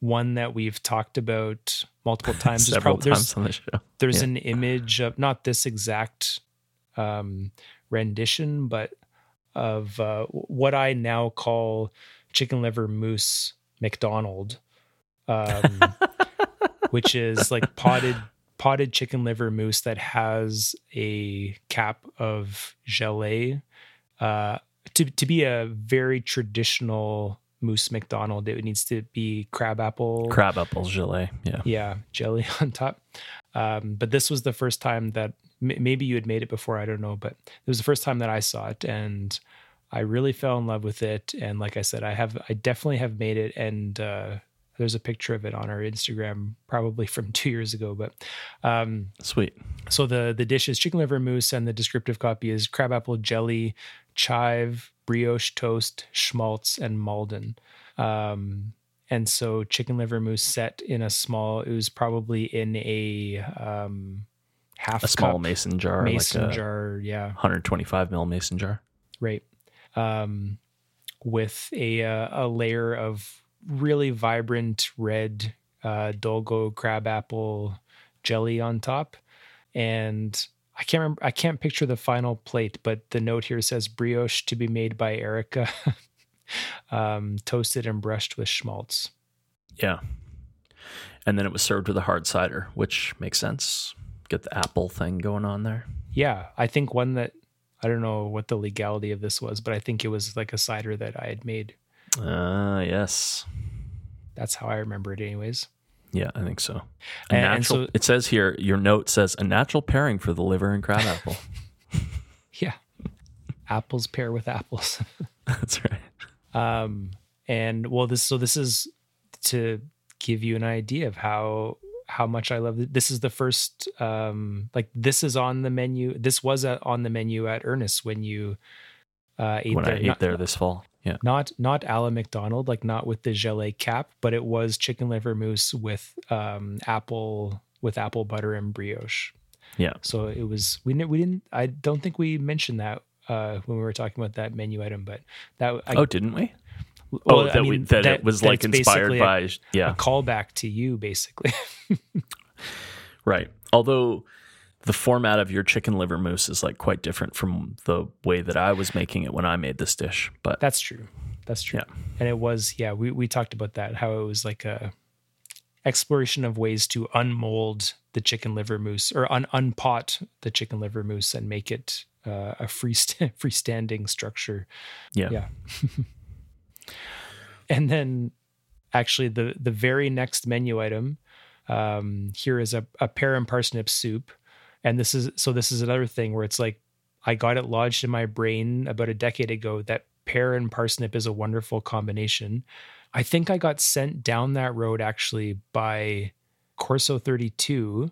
one that we've talked about multiple times. There's several prob- times on the show. there's Yeah. an image of not this exact um, rendition, but of uh, what I now call chicken liver mousse McDonald, um, which is like potted potted chicken liver mousse that has a cap of gelée. Uh, to to be a very traditional mousse McDonald, it needs to be crabapple Crab apple gelée. Yeah. yeah jelly on top um, but this was the first time that m- maybe you had made it before i don't know but it was the first time that i saw it and i really fell in love with it and like i said i have i definitely have made it and uh, there's a picture of it on our instagram probably from two years ago but um, Sweet. so the the dish is chicken liver mousse, and the descriptive copy is crabapple jelly, chive, brioche toast, schmaltz, and Maldon. Um, and so chicken liver mousse set in a small. It was probably in a um, half A small mason jar, mason like a jar. Yeah, 125 mil mason jar. right. Um, with a uh, a layer of really vibrant red uh, Dolgo crabapple jelly on top, and I can't remember. I can't picture the final plate, but the note here says brioche to be made by Erica, um, toasted and brushed with schmaltz. Yeah. And then it was served with a hard cider, which makes sense. Get the apple thing going on there. Yeah, I think one that I don't know what the legality of this was, but I think it was like a cider that I had made. Ah, yes. That's how I remember it, anyways. Yeah, I think so. A And- and natural, so- it says here, your note says a natural pairing for the liver and crab apple. Yeah, apples pair with apples. That's right. Um, and well, this so this is to give you an idea of how how much I love it. This is the first um like this is on the menu. This was at, on the menu at Ernest when you uh ate when there. I ate Not- there this fall. Yeah. not not Alan McDonald, like not with the gelée cap, but it was chicken liver mousse with um apple with apple butter and brioche. Yeah. So it was we didn't we didn't I don't think we mentioned that uh when we were talking about that menu item, but that I, oh, didn't we? well, oh, I that, we, mean, that, it was that like inspired by. a, yeah. a callback to you basically. Right. Although the format of your chicken liver mousse is like quite different from the way that I was making it when I made this dish. But That's true. That's true. Yeah. And it was, yeah, we, we talked about that, how it was like a exploration of ways to unmold the chicken liver mousse or un, unpot the chicken liver mousse and make it uh, a free freestanding structure. yeah. Yeah. and then actually the the very next menu item um here is a, a pear and parsnip soup and this is so this is another thing where it's like i got it lodged in my brain about a decade ago that pear and parsnip is a wonderful combination i think i got sent down that road actually by corso 32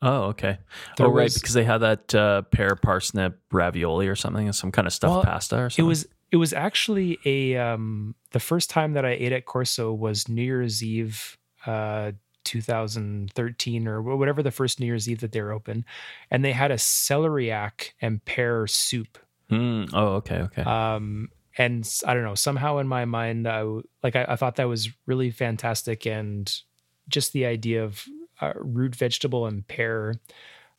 Oh, okay. There oh, right. was- Because they had that uh, pear parsnip ravioli or something, some kind of stuffed Well, pasta or something. It was it was actually a um the first time that I ate at Corso was New Year's Eve uh 2013 or whatever the first New Year's Eve that they were open and they had a celeriac and pear soup Mm, oh, okay. Okay. um and I don't know somehow in my mind I like I, I thought that was really fantastic and just the idea of uh, root vegetable and pear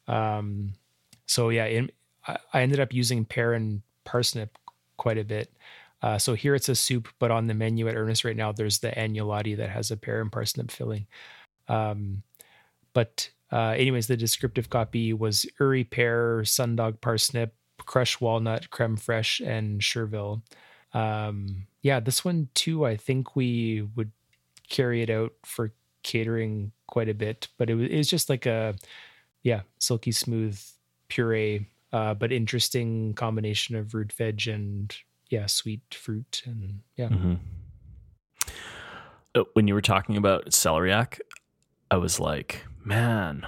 um so yeah in, I, I ended up using pear and parsnip quite a bit uh, so here it's a soup but on the menu at Ernest right now there's the agnolotti that has a pear and parsnip filling um but uh anyways the descriptive copy was Ure pear sundog parsnip crushed walnut, creme fraiche, and Chervil. Um, yeah, this one too. I think we would carry it out for catering quite a bit, but it was, just like a yeah, silky smooth puree, uh, but interesting combination of root veg and yeah, sweet fruit and yeah. hmm When you were talking about celeriac, I was like, man,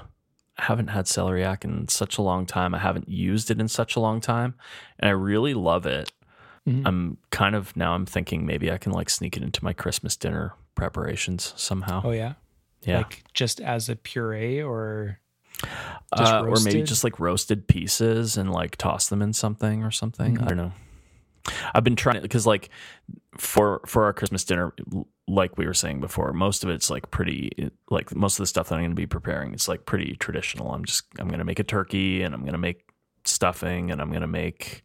I haven't had celeriac in such a long time. I haven't used it in such a long time, and I really love it. Mhm. I'm kind of now. I'm thinking maybe I can like sneak it into my Christmas dinner preparations somehow. Oh yeah, yeah, like just as a puree or just uh, or maybe just like roasted pieces and like toss them in something or something. Mhm. I don't know. I've been trying because like for for our Christmas dinner, like we were saying before, most of it's like pretty like most of the stuff that I'm going to be preparing it's like pretty traditional. I'm just I'm going to make a turkey and I'm going to make stuffing and I'm going to make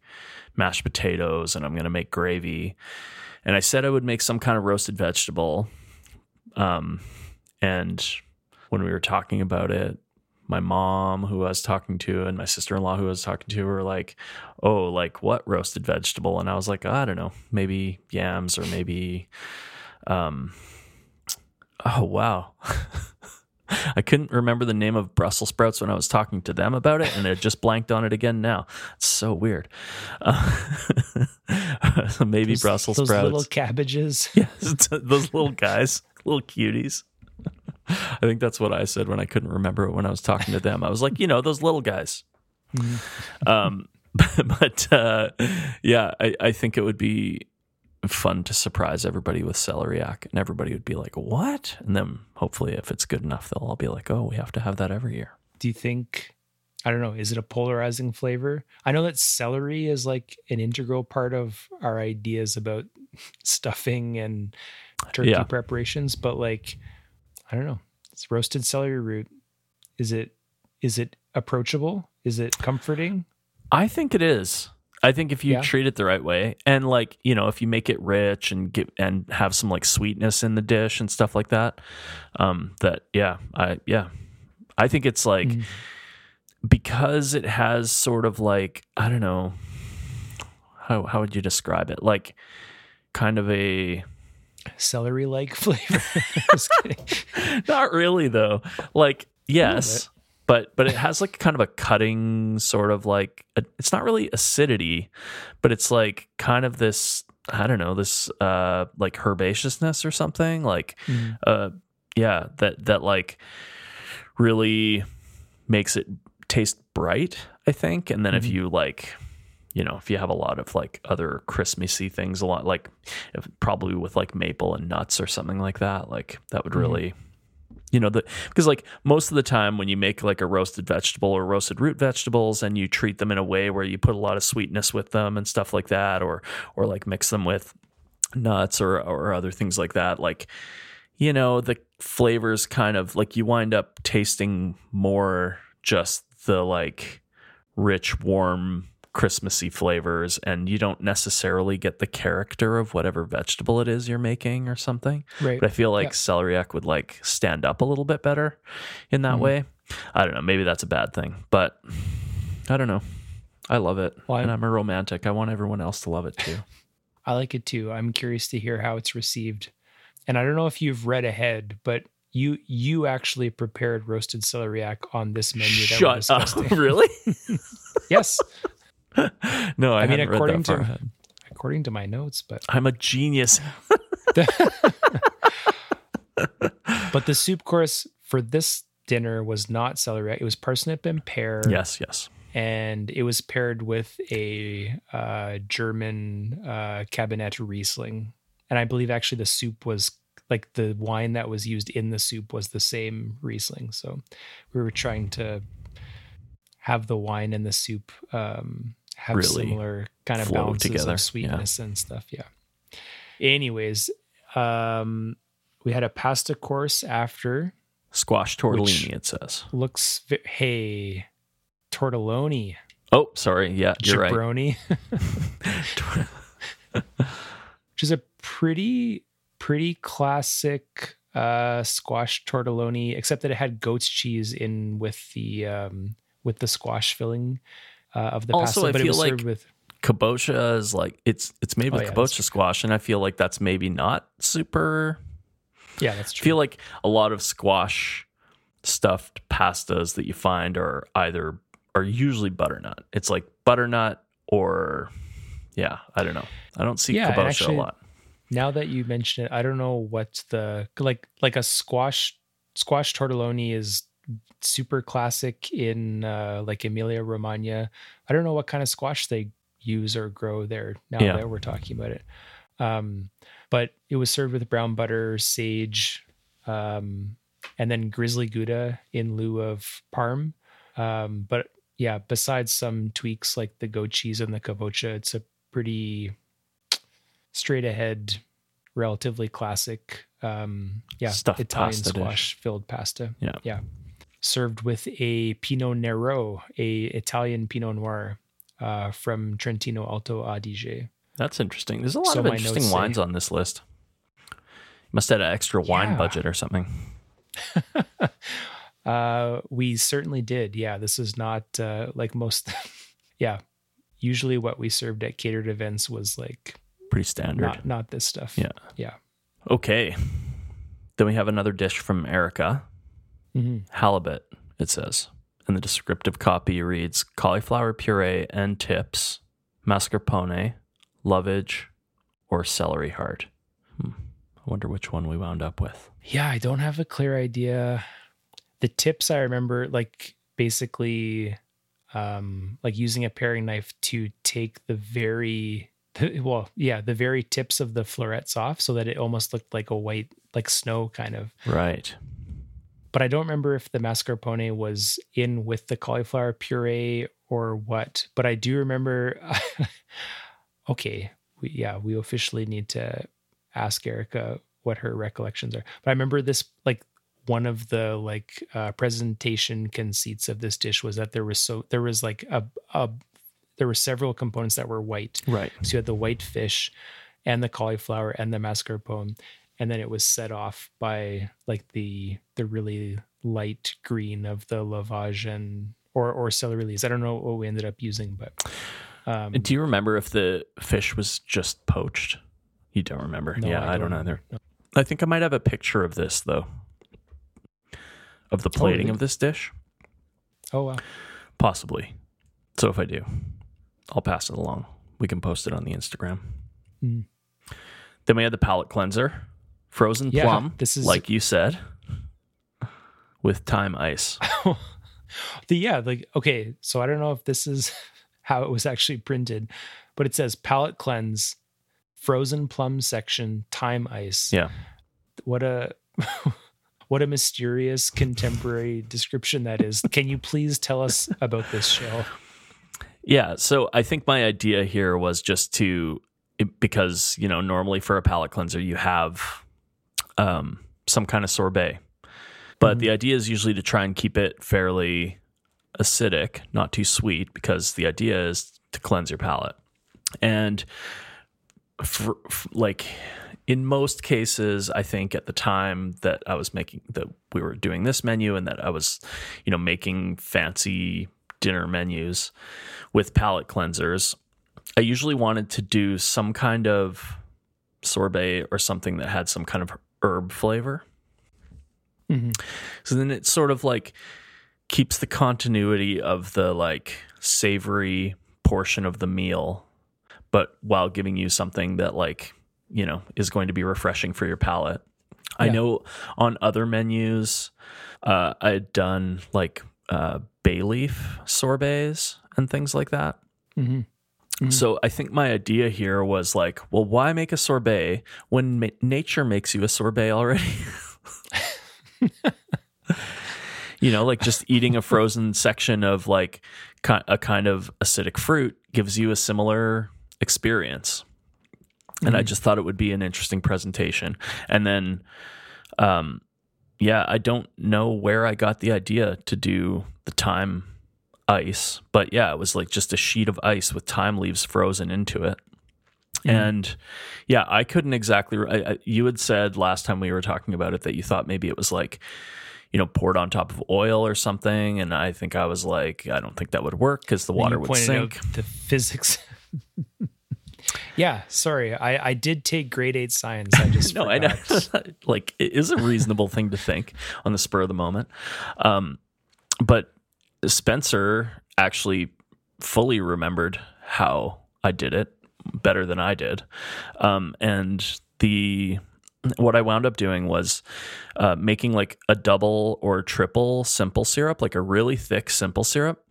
mashed potatoes and I'm going to make gravy. And I said I would make some kind of roasted vegetable. Um, and when we were talking about it, my mom, who I was talking to, and my sister in law, who I was talking to, were like, "Oh, like what roasted vegetable?" And I was like, "I don't know, maybe yams or maybe." Um, oh wow, I couldn't remember the name of Brussels sprouts when I was talking to them about it, and it just blanked on it again now. It's so weird. Uh, maybe those, Brussels those sprouts. little cabbages. Yes, those little guys, little cuties. I think that's what I said when I couldn't remember it when I was talking to them. I was like, you know, those little guys. Um, but uh, yeah, I, I think it would be fun to surprise everybody with celeriac, and everybody would be like, "What?" And then hopefully, if it's good enough, they'll all be like, "Oh, we have to have that every year." do you think i don't know is it a polarizing flavor i know that celery is like an integral part of our ideas about stuffing and turkey Yeah. preparations but like i don't know it's roasted celery root is it is it approachable is it comforting I think it is. I think if you Yeah. treat it the right way and like, you know, if you make it rich and get and have some like sweetness in the dish and stuff like that, um that yeah, I yeah. I think it's like Mhm. because it has sort of like, I don't know, how how would you describe it? Like kind of a celery like flavor not really though. Like yes, but but it has like kind of a cutting sort of like a, it's not really acidity, but it's like kind of this I don't know this uh like herbaceousness or something like Mhm. uh yeah that that like really makes it taste bright I think and then if Mhm. you like you know if you have a lot of like other Christmassy things a lot like if, probably with like maple and nuts or something like that like that would Mhm. really you know the because like most of the time when you make like a roasted vegetable or roasted root vegetables and you treat them in a way where you put a lot of sweetness with them and stuff like that or or like mix them with nuts or or other things like that like you know the flavors kind of like you wind up tasting more just the like rich warm christmassy flavors and you don't necessarily get the character of whatever vegetable it is you're making or something Right. but I feel like Yeah. celeriac would like stand up a little bit better in that Mhm. way. I don't know. Maybe that's a bad thing, but I don't know. I love it, Well, and I'm- I'm a romantic. I want everyone else to love it too. I like it too. I'm curious to hear how it's received. And I don't know if you've read ahead, but you you actually prepared roasted celeriac on this menu that Shut up! really? yes. no, I, I, mean, according to ahead. according to my notes, but I'm a genius. but the soup course for this dinner was not celery; It was parsnip and pear. yes, yes. and it was paired with a uh, German uh, Kabinett Riesling, and I believe actually the soup was like the wine that was used in the soup was the same Riesling. So we were trying to have the wine and the soup um, have Really similar kind of balances together, of sweetness and stuff. Yeah. Anyways, um, we had a pasta course after. Squash tortellini. It says. Looks vi- hey tortelloni. Oh, sorry. Yeah, you're right. which is a pretty pretty classic uh, squash tortelloni, except that it had goat's cheese in with the um, with the squash filling uh, of the Also, pasta, I but it feel was like- served with Kabocha is like it's it's made Oh, with yeah, kabocha squash, and I feel like that's maybe not super yeah, that's I feel like a lot of squash stuffed pastas that you find are either are usually butternut. It's like butternut or yeah, I don't know. I don't see Yeah, kabocha actually- a lot. now that you mention it, I don't know what the like like a squash squash tortelloni is super classic in uh, like Emilia Romagna. I don't know what kind of squash they use or grow there now Yeah. that we're talking about it. Um, but it was served with brown butter, sage, um, and then grizzly gouda in lieu of parm. Um, but yeah, besides some tweaks like the goat cheese and the kabocha, it's a pretty straight ahead, relatively classic, um, yeah, Stuffed Italian dish. squash filled pasta. Yeah. yeah, served with a Pinot Nero, a Italian Pinot Noir uh, from Trentino Alto Adige. That's interesting. There's a lot So of interesting wines say- on this list. Must have had an extra wine Yeah. budget or something. Uh, we certainly did. Yeah, this is not uh, like most. yeah, usually what we served at catered events was like Pretty standard. not not this stuff. Yeah. yeah. Okay. Then we have another dish from Erica. Mhm. halibut, it says. And the descriptive copy reads cauliflower puree and tips, mascarpone, lovage, or celery heart. Hmm. I wonder which one we wound up with. Yeah, I don't have a clear idea. The tips I remember, like basically, um, like using a paring knife to take the very, well, yeah, the very tips of the florets off, so that it almost looked like a white, like snow kind of. Right. But I don't remember if the mascarpone was in with the cauliflower puree or what. But I do remember. okay, we, yeah, we officially need to ask Erica what her recollections are. But I remember this like one of the like uh, presentation conceits of this dish was that there was so there was like a, a there were several components that were white. Right. So you had the white fish and the cauliflower and the mascarpone. And then it was set off by like the the really light green of the lovage and or or celery leaves. I don't know what we ended up using, but um, Do you remember if the fish was just poached? You don't remember. no, yeah, I, don't, either. No. I think I might have a picture of this, though, of the plating really? of this dish. Oh wow. Possibly. So if I do, I'll pass it along. We can post it on the Instagram. then we had the palate cleanser, frozen Yeah, plum, this is- like you said, with thyme ice. The yeah, like okay, so I don't know if this is how it was actually printed, but it says palate cleanse, frozen plum section, thyme ice. Yeah. What a what a mysterious contemporary description that is. Can you please tell us about this show? Yeah, so I think my idea here was just to because you know normally for a palate cleanser you have um, some kind of sorbet, but Mhm. the idea is usually to try and keep it fairly acidic, not too sweet, because the idea is to cleanse your palate. And for, f like in most cases, I think at the time that I was making that we were doing this menu and that I was, you know, making fancy dinner menus with palate cleansers, I usually wanted to do some kind of sorbet or something that had some kind of herb flavor. Mhm. So then it sort of like keeps the continuity of the like savory portion of the meal, but while giving you something that like, you know, is going to be refreshing for your palate. I know on other menus, uh, I had done like uh, bay leaf sorbets and things like that. Mhm. Mhm. So I think my idea here was like, well, why make a sorbet when ma- nature makes you a sorbet already? you know, like just eating a frozen section of like ki- a kind of acidic fruit gives you a similar experience. And I Mhm. just thought it would be an interesting presentation. And then, um, yeah, I don't know where I got the idea to do the thyme ice, but yeah, it was like just a sheet of ice with thyme leaves frozen into it. Mhm. And yeah, I couldn't exactly. I, I, you had said last time we were talking about it that you thought maybe it was like, you know, poured on top of oil or something. And I think I was like, I don't think that would work because the water would sink. the physics. yeah, sorry. I, I did take grade eight science. I just no, I know. like it is a reasonable thing to think on the spur of the moment. Um, but Spencer actually fully remembered how I did it better than I did. Um, and the what I wound up doing was uh, making like a double or triple simple syrup, like a really thick simple syrup,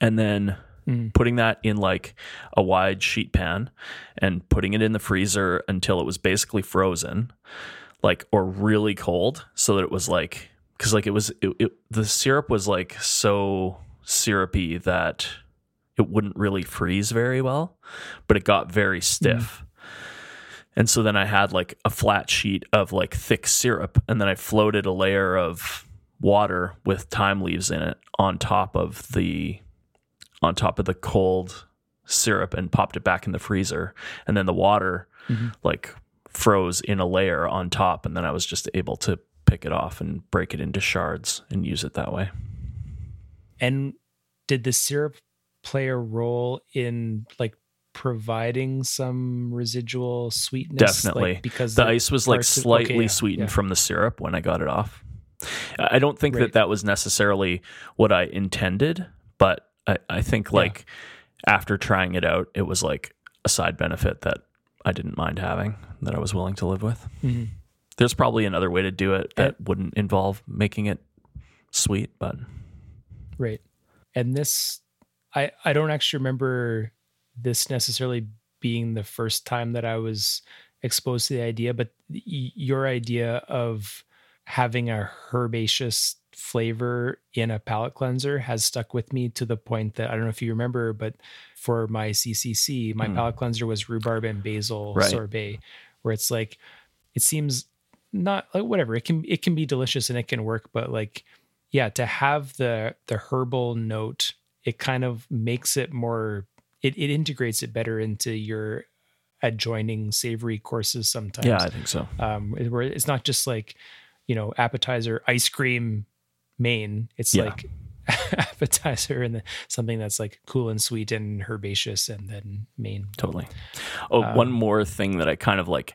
and then Mm. putting that in like a wide sheet pan and putting it in the freezer until it was basically frozen, like or really cold, so that it was like because like it was it, it, the syrup was like so syrupy that it wouldn't really freeze very well, but it got very stiff. And so then I had like a flat sheet of like thick syrup, and then I floated a layer of water with thyme leaves in it on top of the on top of the cold syrup and popped it back in the freezer. And then the water Mhm. like froze in a layer on top, and then I was just able to pick it off and break it into shards and use it that way. And did the syrup play a role in like providing some residual sweetness? Definitely. Like, because The ice was like slightly okay, yeah, sweetened yeah. from the syrup when I got it off. I don't think Right. that that was necessarily what I intended, but I, I think Yeah. like after trying it out, it was like a side benefit that I didn't mind having that I was willing to live with. Mhm. There's probably another way to do it that wouldn't involve making it sweet, but Right. And this, I I don't actually remember this necessarily being the first time that I was exposed to the idea, but y- your idea of having a herbaceous flavor in a palate cleanser has stuck with me to the point that I don't know if you remember, but for my CCC, my Hmm. palate cleanser was rhubarb and basil Right. sorbet, where it's like it seems not like whatever it can it can be delicious and it can work, but like yeah, to have the the herbal note, it kind of makes it more it, it integrates it better into your adjoining savory courses sometimes. yeah, I think so. Um where it's not just like, you know, appetizer, ice cream, main. It's Yeah. like appetizer and then something that's like cool and sweet and herbaceous and then main. Totally. Oh, Um, one more thing that I kind of like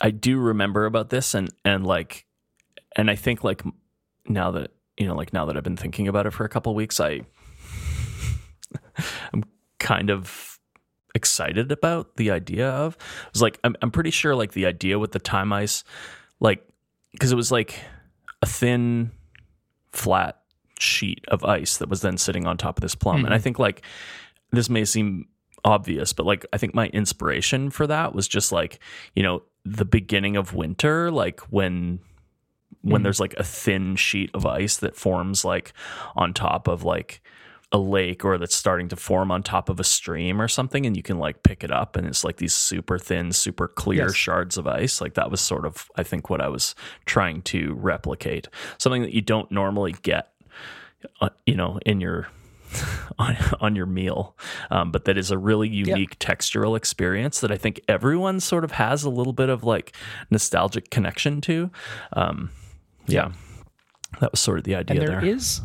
I do remember about this and and like and I think like now that you know like now that I've been thinking about it for a couple weeks I I'm kind of excited about the idea of. It was like I'm I'm pretty sure like the idea with the thyme ice, like because it was like a thin, flat sheet of ice that was then sitting on top of this plum, and I mm-hmm. think like this may seem obvious, but like I think my inspiration for that was just like you know the beginning of winter, like when when there's like a thin sheet of ice that forms like on top of like a lake or that's starting to form on top of a stream or something and you can like pick it up and it's like these super thin super clear Yes. shards of ice. Like that was sort of i think what i was trying to replicate. Something that you don't normally get uh, you know in your on, on your meal. Um, but that is a really unique textural experience that i think everyone sort of has a little bit of like nostalgic connection to. Um, yeah. That was sort of the idea and there there. is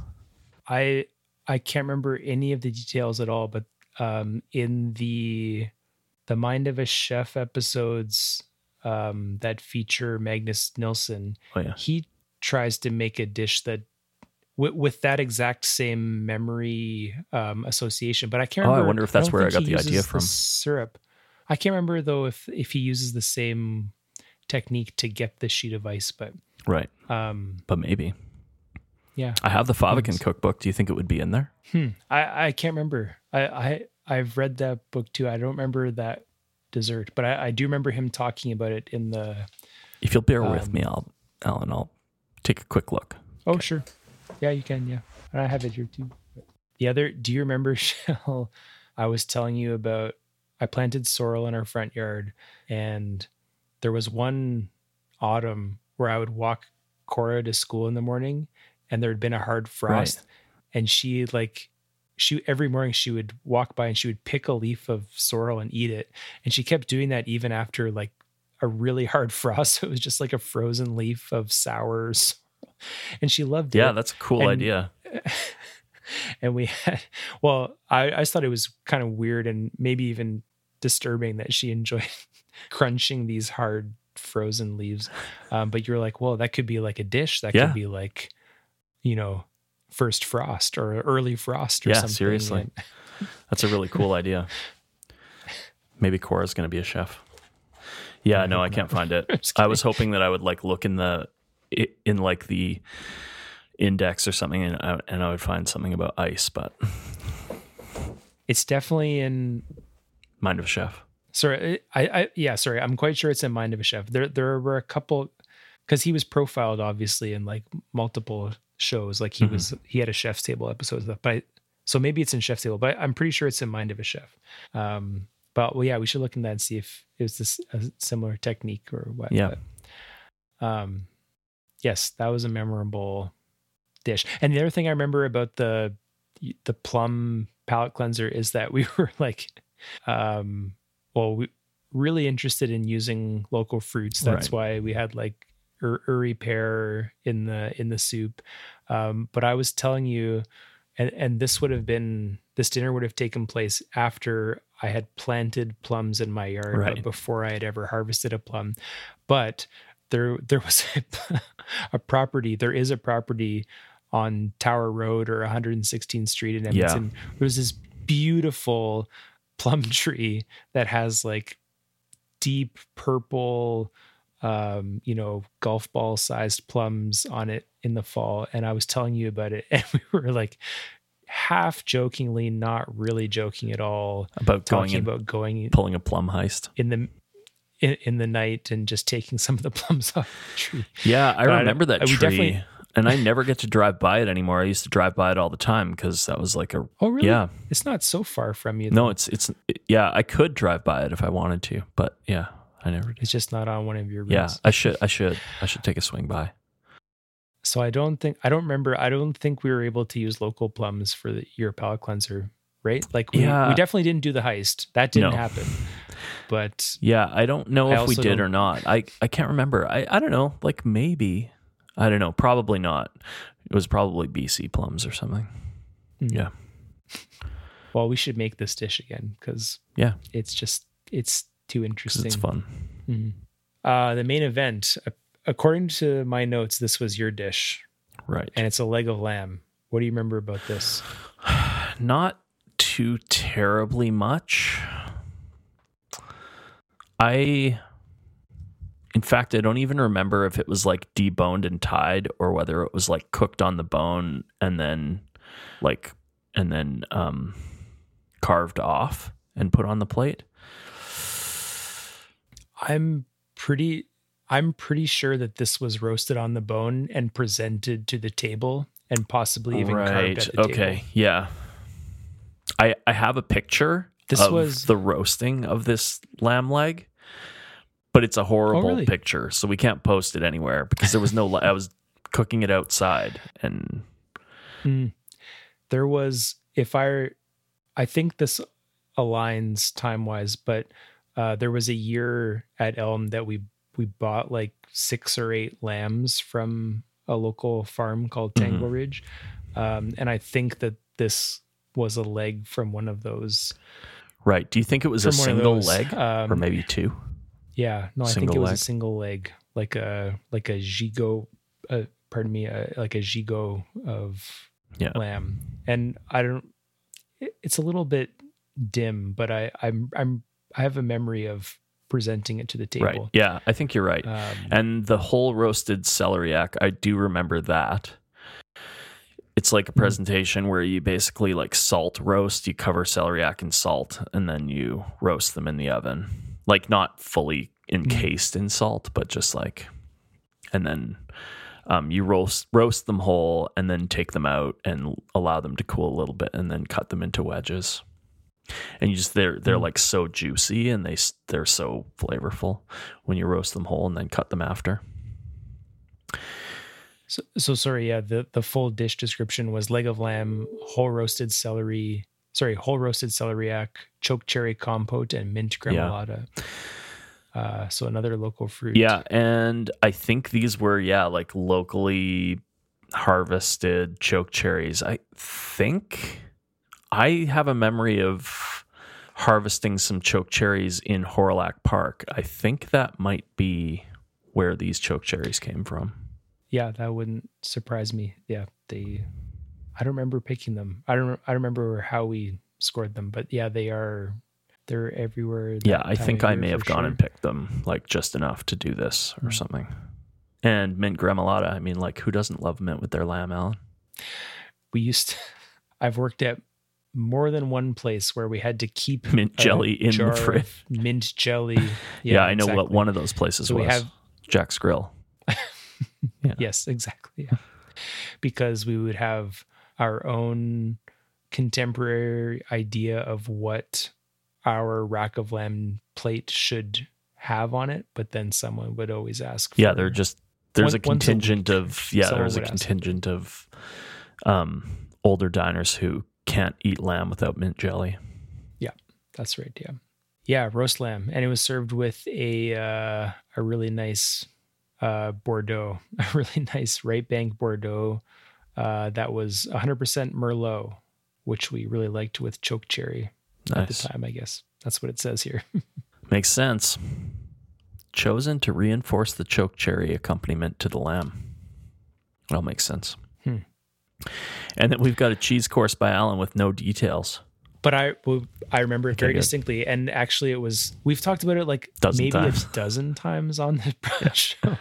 i i can't remember any of the details at all but um in the the mind of a chef episodes um that feature magnus nilsson oh yeah. he tries to make a dish that with, with that exact same memory um association but i can't Oh, I remember wonder if that's don't where I got the idea from. syrup i can't remember though if if he uses the same technique to get the sheet of ice but right um but maybe yeah I have the Thanks. cookbook. Do you think it would be in there? Hmm. I I can't remember. I I I've read that book too. I don't remember that dessert, but I, I do remember him talking about it in the. If you'll bear with Um, me, I'll, Alan, I'll take a quick look. Oh sure, yeah, you can. Yeah, and I have it here too. The other. Do you remember, Shell? I was telling you about. I planted sorrel in our front yard, and there was one autumn where I would walk Cora to school in the morning, and there had been a hard frost, and she like she every morning she would walk by and she would pick a leaf of sorrel and eat it and she kept doing that even after like a really hard frost so it was just like a frozen leaf of sour sorrel. And she loved Yeah, it Yeah, that's a cool And- idea. and we had well I, I just thought it was kind of weird and maybe even disturbing that she enjoyed crunching these hard frozen leaves um, but you're like well that could be like a dish that Yeah. could be like you know first frost or early frost or Yeah, something seriously. And- That's a really cool idea. Maybe Cora's going to be a chef. Yeah, no, I can't find it. I was hoping that I would like look in the in like the index or something, and I, and I would find something about ice. But it's definitely in mind of a chef. sorry I, I yeah sorry i'm quite sure it's in mind of a chef there there were a couple because he was profiled obviously in like multiple shows like he Mhm. was he had a chef's table episode but I, so maybe it's in chef's table but i'm pretty sure it's in mind of a chef um but well yeah we should look in that and see if it was this a similar technique or what Yeah. but, um yes that was a memorable dish and the other thing i remember about the the plum palate cleanser is that we were like um well we really interested in using local fruits that's Right. why we had like ur- Ure pear in the in the soup um but i was telling you and and this would have been this dinner would have taken place after i had planted plums in my yard Right. but before i had ever harvested a plum but there there was a, a property there is a property on tower road or 116th street in Yeah. edmonton there was this beautiful plum tree that has like deep purple um you know golf ball sized plums on it in the fall and i was telling you about it and we were like half jokingly not really joking at all About going and about going pulling a plum heist. in the in, in the night and just taking some of the plums off the tree Yeah, I But remember that I tree. definitely- and I never get to drive by it anymore. I used to drive by it all the time because that was like a oh really yeah. it's not so far from you No, though. it's it's yeah. I could drive by it if I wanted to, but yeah, I never did. it's just not on one of your routes Yeah, I should I should I should take a swing by. So I don't think I don't remember. I don't think we were able to use local plums for the, your palate cleanser, right? Like we, Yeah. we definitely didn't do the heist. That didn't No. happen. But Yeah, I don't know I if we did or not. I I can't remember. I I don't know. Like maybe. I don't know. Probably not. It was probably BC plums or something. mm, Yeah. well, we should make this dish again because Yeah, it's just it's too interesting. it's fun. Mhm. Uh, the main event, according to my notes, this was your dish, Right. and it's a leg of lamb. What do you remember about this? Not too terribly much. I, in fact, I don't even remember if it was like deboned and tied or whether it was like cooked on the bone and then like, and then um, carved off and put on the plate. I'm pretty I'm pretty sure that this was roasted on the bone and presented to the table and possibly even carved at the okay. table. Yeah. I I have a picture This of was- the roasting of this lamb leg, but it's a horrible Oh, really? picture, so we can't post it anywhere because there was no. I was cooking it outside, and Mm. There was if I I think this aligns time wise, but uh, there was a year at Elm that we we bought like six or eight lambs from a local farm called Mhm. Tangle Ridge, um, and I think that this was a leg from one of those. right. Do you think it was a from one of single those, leg um, or maybe two? Yeah, no, I think it was leg? a single leg, like a like a gigot. Uh, pardon me, uh, like a gigot of Yeah. lamb. And I don't. it- It's a little bit dim, but I I'm I'm I have a memory of presenting it to the Right. table. Yeah, I think you're right. Um, And the whole roasted celeriac, I do remember that. It's like a Mhm. presentation where you basically like salt roast, you cover celeriac in salt, and then you roast them in the oven. Like not fully encased in salt, but just like, and then um, you roast roast them whole, and then take them out and allow them to cool a little bit, and then cut them into wedges. And you just they're they're Mm. like so juicy and they they're so flavorful when you roast them whole and then cut them after. so, so sorry, yeah. The the full dish description was leg of lamb, whole roasted celery. Sorry, whole roasted celeriac, choke cherry compote, and mint Yeah. Uh, so another local fruit. Yeah, and I think these were yeah like locally harvested choke cherries. I think I have a memory of harvesting some choke cherries in Hawrelak Park. I think that might be where these choke cherries came from. yeah, that wouldn't surprise me. Yeah, they. I don't remember picking them. I don't. I don't remember how we scored them, but yeah, they are. They're everywhere. Yeah, I think I may have gone and picked them like just enough to do this or Mm. something. And mint gremolata. I mean, like who doesn't love mint with their lamb, Alan? We used. To, I've worked at more than one place where we had to keep Mint jelly in the fridge. Mint jelly. Yeah, I know what one of those places So was. we have Jack's Grill. Yeah. Yes, exactly. Yeah. because we would have our own contemporary idea of what our rack of lamb plate should have on it, but then someone would always ask. Yeah, they're just there's One- a a contingent week, of yeah, there's a contingent of um older diners who can't eat lamb without mint jelly. Yeah, that's right. Yeah, yeah, roast lamb, and it was served with a uh, a really nice uh, Bordeaux, a really nice right bank Bordeaux uh, that was 100% Merlot, which we really liked with choke cherry nice. at the time. I guess that's what it says here. Makes sense. Chosen to reinforce the choke cherry accompaniment to the lamb. That all makes sense. Hmm. And then we've got a cheese course by Alan with no details. but I well, I remember it very distinctly, and actually, it was we've talked about it like Dozen maybe times. a dozen times on the show.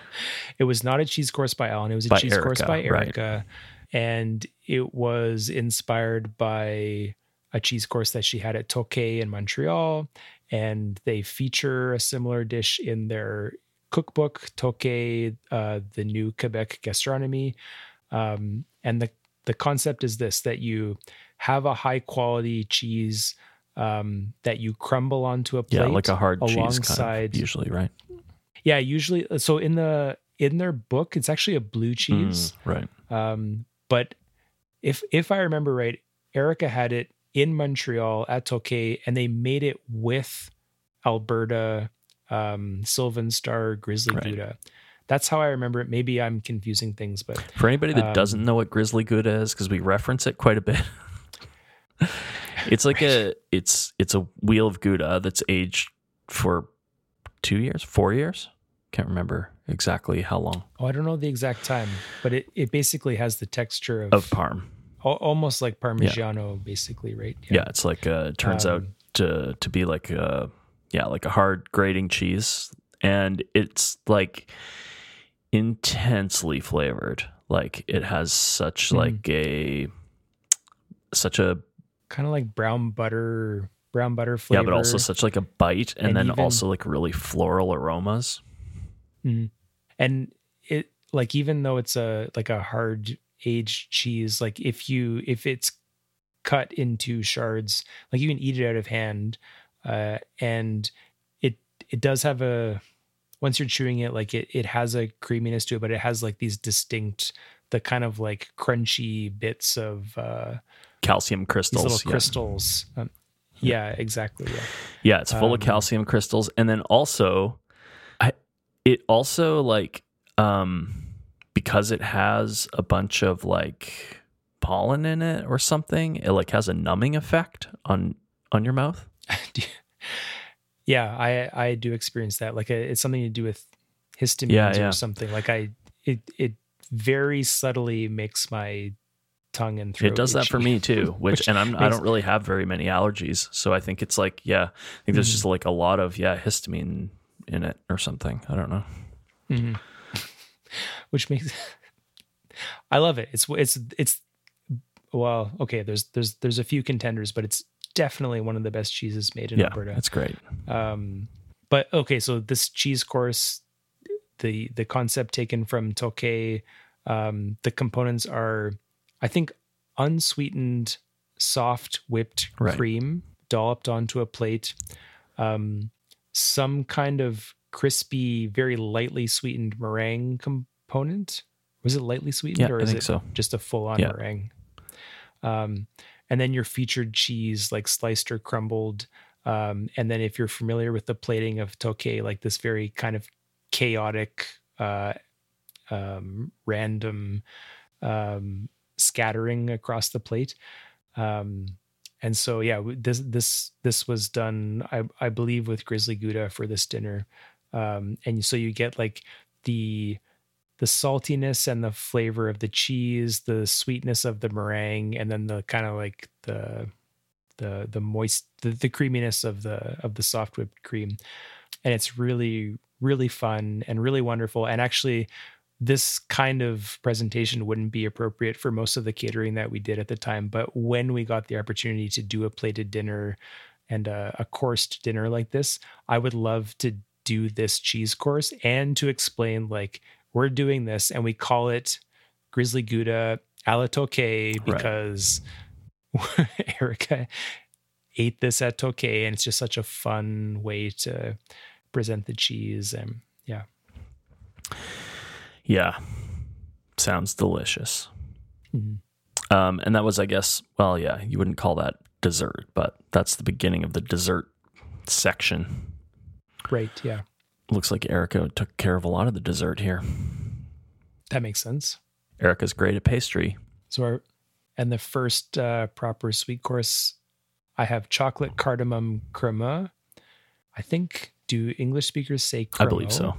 It was not a cheese course by Alan; it was a By cheese course Erica, by right. And it was inspired by a cheese course that she had at Toqué in Montreal, and they feature a similar dish in their cookbook Toqué, uh, the new Quebec gastronomy, um, and the the concept is this that you have a high quality cheese um, that you crumble onto a plate Yeah, like a hard cheese kind of usually, right? yeah usually so in the in their book it's actually a blue cheese Mm, right. um, but if if i remember right erica had it in montreal at Toqué and they made it with alberta um, sylvan star grizzly Right. gouda that's how i remember it maybe i'm confusing things but For anybody that Um, doesn't know what Grizzly Gouda is, because we reference it quite a bit, it's like a it's it's a wheel of Gouda that's aged for two years, four years. Can't remember exactly how long oh i don't know the exact time but it, it basically has the texture of, of Parm. al- almost like parmigiano basically right Yeah, it's like uh, it turns out Um, to to be like uh, yeah, like a hard grating cheese, and it's like intensely flavored. Like it has such Mhm. like a such a Kind of like brown butter, brown butter flavor. yeah, but also such like a bite, and, And then even- also like really floral aromas. Mhm. and it like even though it's a like a hard aged cheese, like if you if it's cut into shards, like you can eat it out of hand, uh, and it it does have a once you're chewing it, like it it has a creaminess to it, but it has like these distinct the kind of like crunchy bits of uh Calcium crystals. little yeah. crystals. Um, yeah, exactly. Yeah. Yeah, it's full of Um, calcium crystals, and then also, it also like um because it has a bunch of like pollen in it or something. It like has a numbing effect on on your mouth. Yeah, I I do experience that. Like it's something to do with histamines Yeah, yeah. or something. Like I it it very subtly makes my tongue and throat. it does that for me too, which, Which and I'm I don't really have very many allergies, so I think it's like yeah, I think there's Mhm. just like a lot of yeah histamine in it or something. I don't know. Mhm. Which makes I love it. It's it's it's well, okay, there's there's there's a few contenders, but it's definitely one of the best cheeses made in yeah, Alberta. That's great. Um, but okay, so this cheese course, the the concept taken from Toqué, um, the components are, I think, unsweetened, soft whipped Right. cream dolloped onto a plate, um, some kind of crispy, very lightly sweetened meringue component. Was it lightly sweetened, Yeah, or I is it so. just a full on Yeah. meringue? Um, and then your featured cheese, like sliced or crumbled. Um, and then if you're familiar with the plating of Toqué, like this very kind of chaotic, uh, um, random um, scattering across the plate. Um, and so, yeah, this this this was done, I, I believe, with Grizzly Gouda for this dinner. Um, and so you get like the the saltiness and the flavor of the cheese, the sweetness of the meringue, and then the kind of like the the the moist the, the creaminess of the of the soft whipped cream. And it's really really fun and really wonderful. And actually this kind of presentation wouldn't be appropriate for most of the catering that we did at the time. But when we got the opportunity to do a plated dinner and a, a coursed dinner like this, I would love to do this cheese course and to explain like we're doing this and we call it Grizzly Gouda a la Toqué because Erica ate this at Toqué and it's just such a fun way to present the cheese and yeah. Yeah, sounds delicious. Mhm. Um, and that was, I guess, well, yeah, you wouldn't call that dessert, but that's the beginning of the dessert section. Right. Yeah. Looks like Erica took care of a lot of the dessert here. That makes sense. Erica's great at pastry. So, our, and the first uh, proper sweet course, I have chocolate cardamom crema. I think, do English speakers say cremo? I believe so.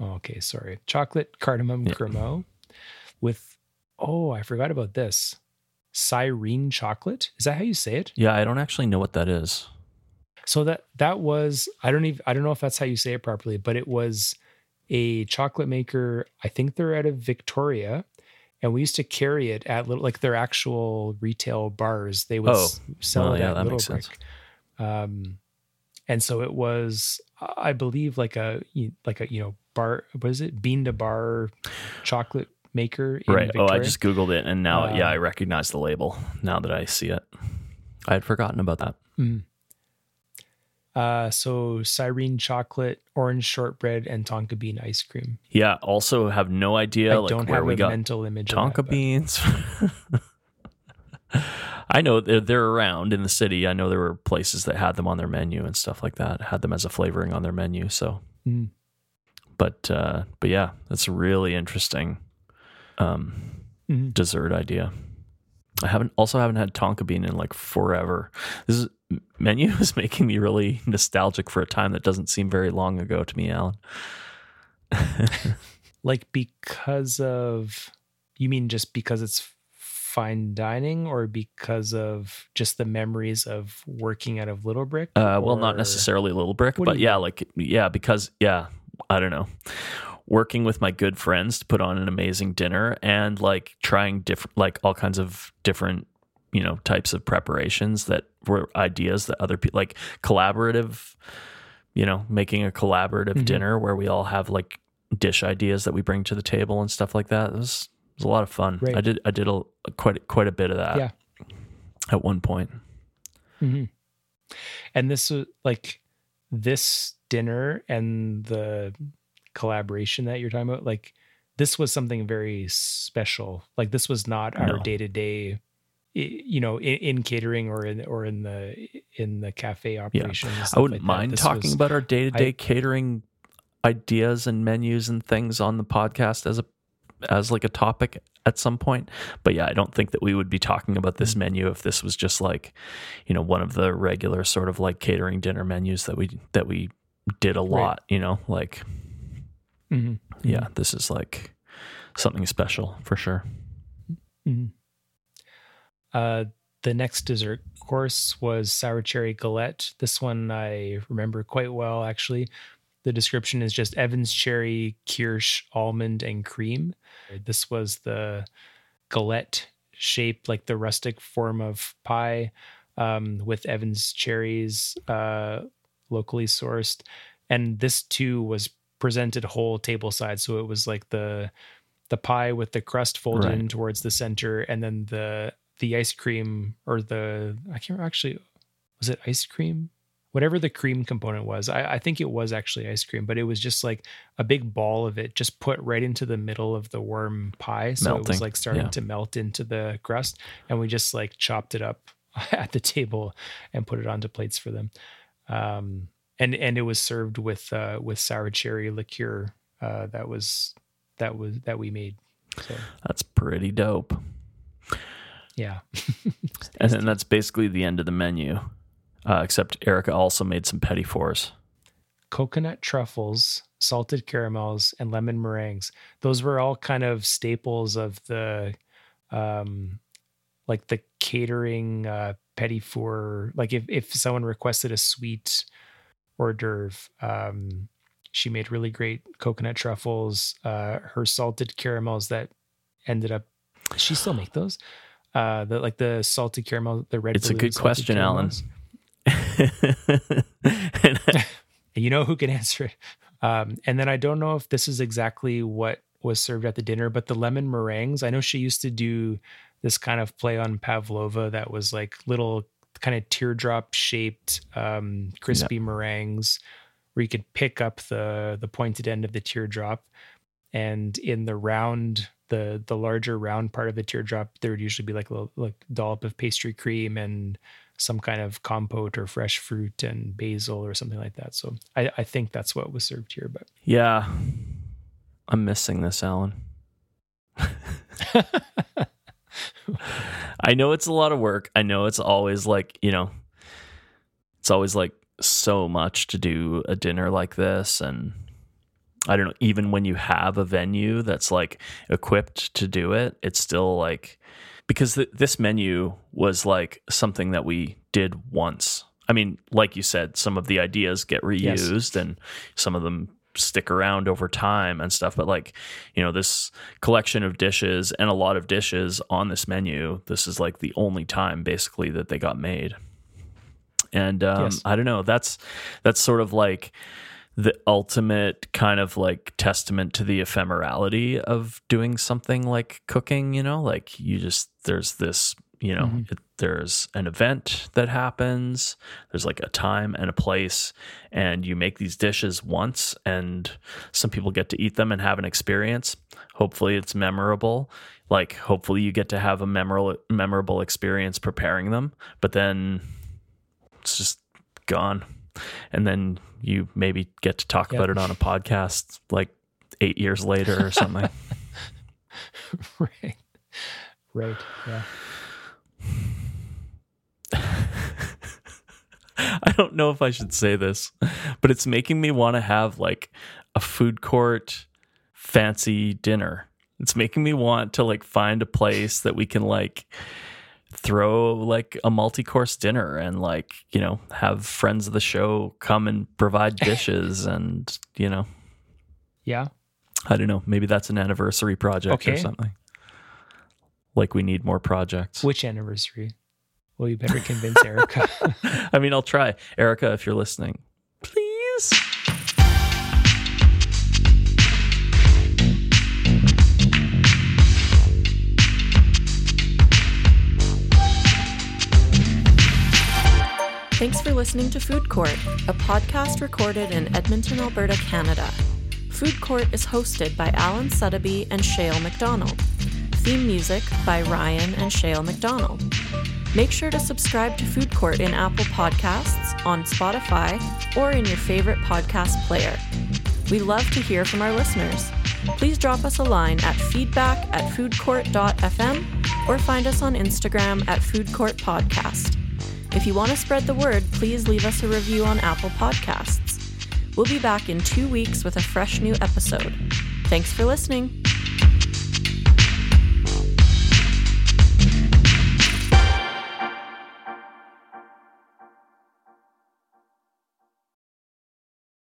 Oh, okay, sorry. Chocolate cardamom Yeah. with, oh, I forgot about this. Sirene chocolate. Is that how you say it? Yeah, I don't actually know what that is. So that that was I don't even I don't know if that's how you say it properly, but it was a chocolate maker. I think they're out of Victoria, and we used to carry it at little like their actual retail bars. They would Oh, sell well, it yeah, at that Little makes sense. Brick. Um, and so it was, I believe, like a like a you know bar. What is it? Bean to bar chocolate maker. In right. Oh, I just Googled it and now, yeah, Um, I recognize the label now that I see it. I had forgotten about that. Mhm. Uh, so Sirene chocolate, orange shortbread, and Tonka bean ice cream. Yeah, also have no idea I like don't where have we a got mental image. of Tonka that, beans. I know they're, they're around in the city. I know there were places that had them on their menu and stuff like that. Had them as a flavoring on their menu. So, Mm. but uh, but yeah, that's a really interesting um, Mhm. dessert idea. I haven't also haven't had tonka bean in like forever. This is, menu is making me really nostalgic for a time that doesn't seem very long ago to me, Alan. Like because of, you mean just because it's fine dining or because of just the memories of working out of Little Brick? Uh, well, not necessarily Little Brick, What but yeah, like yeah, because yeah, I don't know. Working with my good friends to put on an amazing dinner and like trying different, like all kinds of different, you know, types of preparations that were ideas that other people like collaborative, you know, making a collaborative Mhm. dinner where we all have like dish ideas that we bring to the table and stuff like that. It was, was a lot of fun. Right. I did I did a quite quite a bit of that Yeah. at one point. Mhm. And this was like this dinner and the collaboration that you're talking about, like this was something very special. Like this was not our day to day, you know, in, in catering or in or in the in the cafe operations. and I wouldn't like mind talking was- about our day to day catering ideas and menus and things on the podcast as a as like a topic at some point. But yeah, I don't think that we would be talking about this Mhm. menu if this was just like, you know, one of the regular sort of like catering dinner menus that we that we did a lot, you know, like Mhm. yeah, this is like something special for sure. Mhm. Uh, the next dessert course was sour cherry galette. This one I remember quite well, actually. The description is just Evans cherry, kirsch, almond, and cream. This was the galette shape, like the rustic form of pie, um, with Evans cherries, uh, locally sourced. And this too was presented whole table side, so it was like the the pie with the crust folded Right. in towards the center, and then the the ice cream or the I can't remember actually was it ice cream whatever the cream component was I, I think it was actually ice cream but it was just like a big ball of it just put right into the middle of the worm pie so it was like starting yeah. to melt into the crust and we just like chopped it up at the table and put it onto plates for them um and and it was served with uh with sour cherry liqueur uh that was that was that we made so That's pretty dope. yeah And then that's basically the end of the menu. Uh, except Erica also made some petit fours. coconut truffles, salted caramels, and lemon meringues. Those were all kind of staples of the, um, like the catering uh, petit four. Like if if someone requested a sweet hors d'oeuvre, um, she made really great coconut truffles. Uh, her salted caramels that ended up. She still make those? Uh, the like the salted caramel, the red. It's a good question, Alan. caramels. And I- you know who can answer it. Um, and then I don't know if this is exactly what was served at the dinner, but the lemon meringues. I know she used to do this kind of play on pavlova that was like little kind of teardrop shaped um, crispy meringues where you could pick up the the pointed end of the teardrop, and in the round the the larger round part of the teardrop there would usually be like a little like dollop of pastry cream and some kind of compote or fresh fruit and basil or something like that. So I, I think that's what was served here. But yeah, I'm missing this, Alan. I know it's a lot of work. I know it's always like, you know, it's always like so much to do a dinner like this. And I don't know, even when you have a venue that's like equipped to do it, it's still like, because th- this menu was like something that we did once. I mean, like you said, some of the ideas get Yes. reused and some of them stick around over time and stuff. But like, you know, this collection of dishes and a lot of dishes on this menu, this is like the only time basically that they got made. And um, Yes. I don't know, that's that's sort of like the ultimate kind of like testament to the ephemerality of doing something like cooking, you know, like you just there's this, you know, Mhm. it, there's an event that happens, there's like a time and a place and you make these dishes once and some people get to eat them and have an experience. Hopefully it's memorable. Like hopefully you get to have a memorable memorable experience preparing them, but then it's just gone. And then you maybe get to talk Yep. about it on a podcast like 8 years later or something. right, right, yeah. I don't know if I should say this, but it's making me want to have like a food court fancy dinner It's making me want to like find a place that we can like throw like a multi-course dinner and like, you know, have friends of the show come and provide dishes and, you know, Yeah. I don't know, maybe that's an anniversary project or something. Like we need more projects. Which anniversary? Well, you better convince Erica. I mean, I'll try. Erica, if you're listening, please. Thanks for listening to Food Court, a podcast recorded in Edmonton, Alberta, Canada. Food Court is hosted by Alan Suddaby and Shale McDonald. Theme music by Ryan and Shale McDonald. Make sure to subscribe to Food Court in Apple Podcasts, on Spotify, or in your favorite podcast player. We love to hear from our listeners. Please drop us a line at feedback at foodcourt.fm or find us on Instagram at Food Court Podcast. If you want to spread the word, please leave us a review on Apple Podcasts. We'll be back in two weeks with a fresh new episode. Thanks for listening.